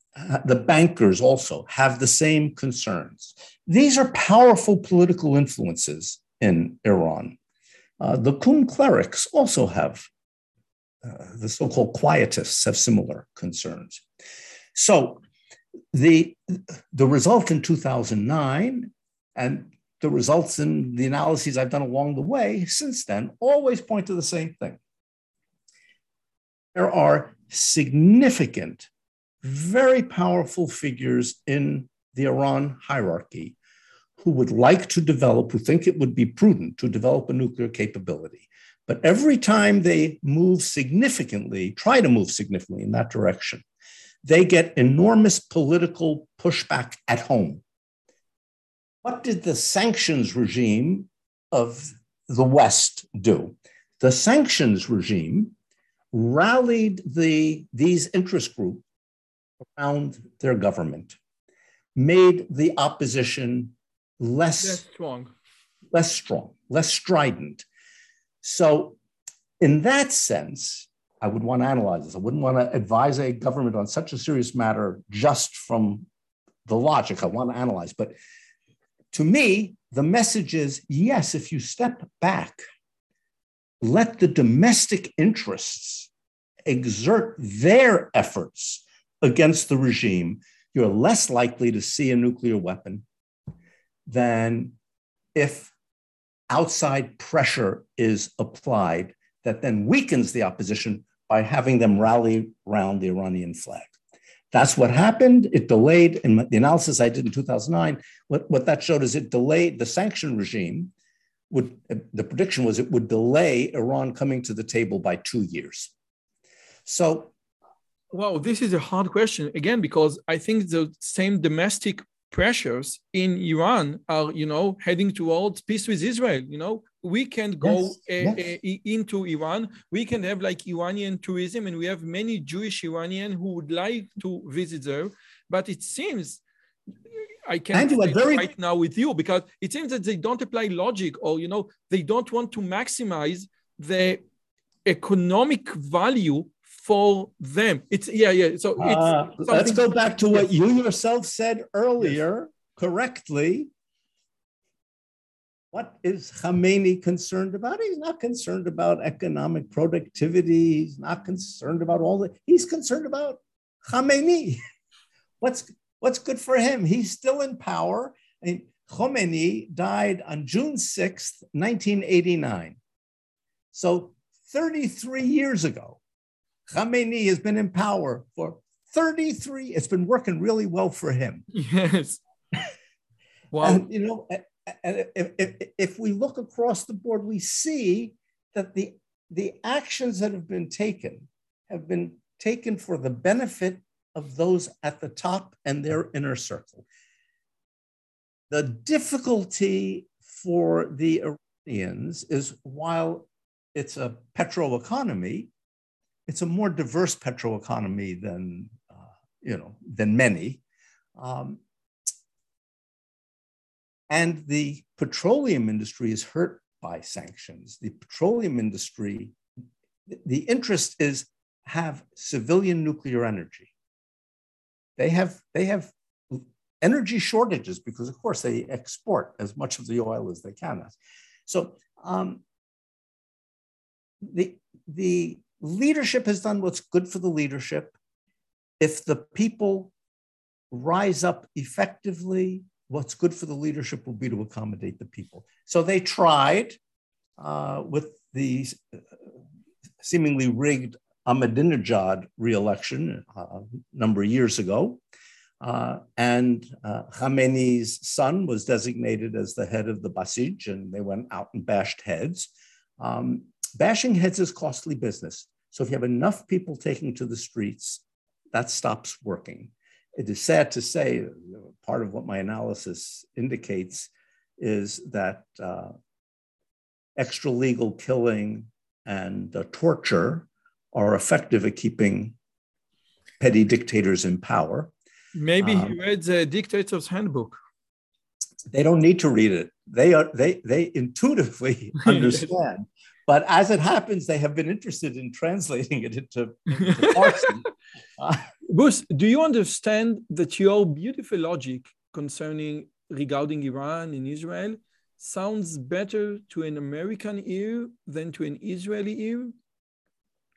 B: the bankers also have the same concerns. These are powerful political influences in Iran. Uh, the Qum clerics also have, uh, the so called quietists have similar concerns. So the, the result in 2009 and the results in the analyses I've done along the way since then always point to the same thing. There are significant, very powerful figures in the Iran hierarchy who would like to develop, who think it would be prudent to develop a nuclear capability. But every time they move significantly, try to move significantly in that direction, they get enormous political pushback at home. What did the sanctions regime of the West do? The sanctions regime rallied the, these interest groups around their government, made the opposition less,
A: less strong,
B: less strong, less strident. So, in that sense, I would want to analyze this. I wouldn't want to advise a government on such a serious matter just from the logic. I want to analyze. But to me, the message is yes, if you step back, let the domestic interests exert their efforts against the regime, you're less likely to see a nuclear weapon than if outside pressure is applied that then weakens the opposition by having them rally around the Iranian flag. That's what happened. It delayed, in the analysis I did in 2009, what, what that showed is it delayed the sanction regime. Would, the prediction was it would delay Iran coming to the table by two years. So,
A: wow, this is a hard question again because I think the same domestic pressures in Iran are, you know, heading towards peace with Israel. You know, we can go yes, uh, yes. Uh, into Iran. We can have like Iranian tourism, and we have many Jewish Iranian who would like to visit there. But it seems I can't very... right now with you because it seems that they don't apply logic, or you know, they don't want to maximize the economic value for them. It's yeah, yeah. So uh,
B: let's go back to what you yourself said earlier yes. correctly. What is Khamenei concerned about? He's not concerned about economic productivity. He's not concerned about all that. He's concerned about Khamenei. What's what's good for him? He's still in power. And Khomeini died on June 6th, 1989. So 33 years ago. Khamenei has been in power for 33. It's been working really well for him.
A: Yes.
B: Well, And, you know, if, if, if we look across the board, we see that the, the actions that have been taken have been taken for the benefit of those at the top and their inner circle. The difficulty for the Iranians is while it's a petro economy, it's a more diverse petro economy than uh, you know than many. Um, and the petroleum industry is hurt by sanctions. The petroleum industry, the interest is have civilian nuclear energy. They have they have energy shortages because, of course, they export as much of the oil as they can. So um, the the leadership has done what's good for the leadership. If the people rise up effectively, what's good for the leadership will be to accommodate the people. So they tried uh, with the uh, seemingly rigged Ahmadinejad reelection uh, a number of years ago. Uh, and uh, Khamenei's son was designated as the head of the Basij, and they went out and bashed heads. Um, bashing heads is costly business. So if you have enough people taking to the streets, that stops working. It is sad to say, part of what my analysis indicates is that uh, extra legal killing and uh, torture are effective at keeping petty dictators in power.
A: Maybe um, he read the Dictator's Handbook.
B: They don't need to read it. They are they they intuitively understand. But as it happens, they have been interested in translating it into, into Farsi.
A: uh, Bruce, do you understand that your beautiful logic concerning regarding Iran and Israel sounds better to an American ear than to an Israeli ear?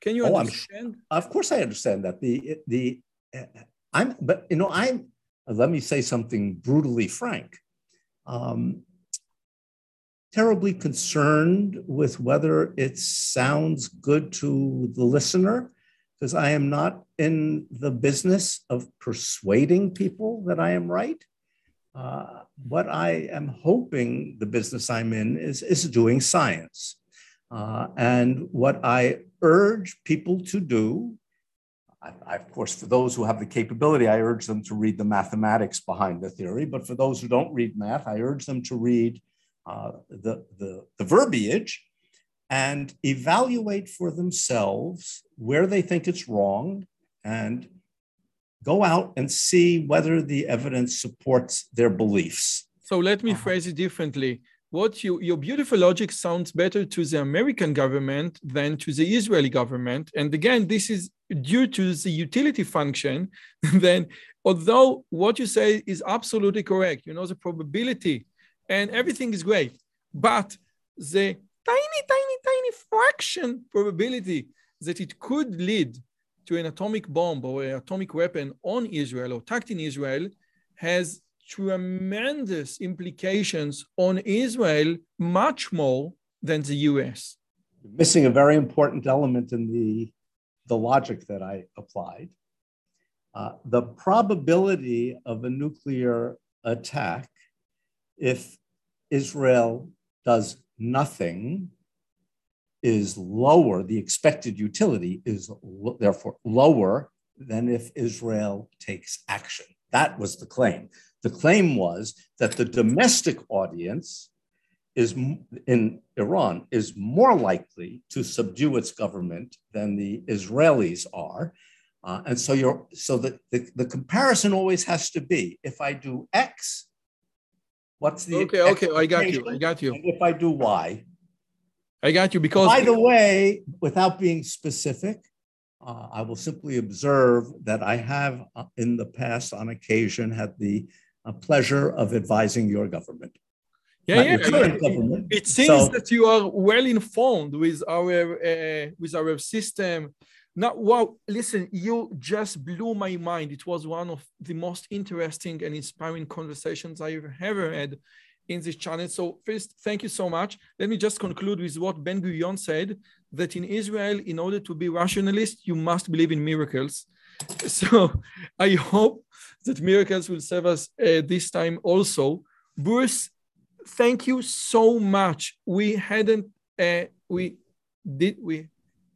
A: Can you oh, understand?
B: of course, I understand that. The the uh, I'm, but you know, I'm. Let me say something brutally frank. Um, terribly concerned with whether it sounds good to the listener, because I am not in the business of persuading people that I am right. Uh, what I am hoping the business I'm in is, is doing science. Uh, and what I urge people to do, I, I, of course, for those who have the capability, I urge them to read the mathematics behind the theory. But for those who don't read math, I urge them to read uh, the, the, the verbiage and evaluate for themselves where they think it's wrong and go out and see whether the evidence supports their beliefs.
A: So let me uh-huh. phrase it differently. What you, your beautiful logic sounds better to the American government than to the Israeli government. And again, this is due to the utility function. then, although what you say is absolutely correct, you know, the probability and everything is great, but the tiny, tiny, tiny fraction probability that it could lead to an atomic bomb or an atomic weapon on Israel or attacked in Israel has tremendous implications on Israel, much more than the US.
B: Missing a very important element in the, the logic that I applied. Uh, the probability of a nuclear attack, if Israel does nothing, is lower, the expected utility is therefore lower than if Israel takes action. That was the claim. The claim was that the domestic audience is in Iran is more likely to subdue its government than the Israelis are. Uh, and so you're so the, the, the comparison always has to be if I do X, what's the
A: okay, okay, I got you. I got you.
B: And if I do Y,
A: I got you because.
B: By the way, without being specific, uh, I will simply observe that I have uh, in the past, on occasion, had the uh, pleasure of advising your government.
A: Yeah, yeah. It, it, seems so, that you are well informed with our uh, with our system. Now, wow! Listen, you just blew my mind. It was one of the most interesting and inspiring conversations I've ever had in this channel. So first, thank you so much. Let me just conclude with what Ben Gurion said, that in Israel, in order to be rationalist, you must believe in miracles. So I hope that miracles will serve us uh, this time also. Bruce, thank you so much. We hadn't, uh, we did, we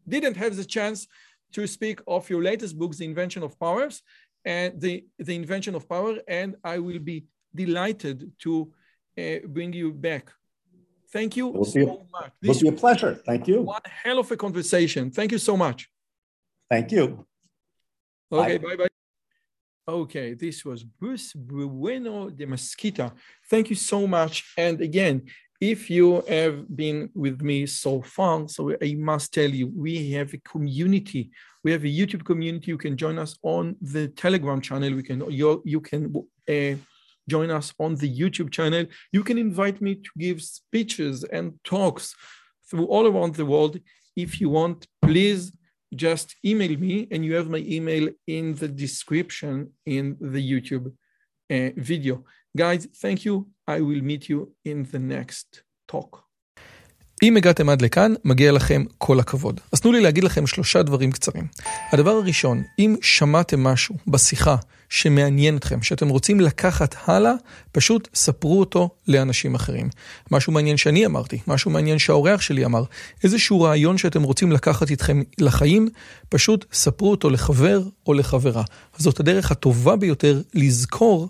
A: didn't have the chance to speak of your latest books, The Invention of Powers and the, the Invention of Power, and I will be delighted to uh, bring you back. Thank you
B: it so a, much. This will be a pleasure. Thank you.
A: One hell of a conversation. Thank you so much.
B: Thank you.
A: Okay, bye bye. Okay, this was Bruce Bueno de Mesquita. Thank you so much. And again, if you have been with me so far, so I must tell you, we have a community. We have a YouTube community. You can join us on the Telegram channel. We can you you can uh, join us on the YouTube channel. You can invite me to give speeches and talks through all around the world. If you want, please just email me, and you have my email in the description in the YouTube uh, video. Guys, thank you. I will meet you in the next talk. אם הגעתם עד לכאן, מגיע לכם כל הכבוד. אז תנו לי להגיד לכם שלושה דברים קצרים. הדבר הראשון, אם שמעתם משהו בשיחה שמעניין אתכם, שאתם רוצים לקחת הלאה, פשוט ספרו אותו לאנשים אחרים. משהו מעניין שאני אמרתי, משהו מעניין שהאורח שלי אמר, איזשהו רעיון שאתם רוצים לקחת איתכם לחיים, פשוט ספרו אותו לחבר או לחברה. זאת הדרך הטובה ביותר לזכור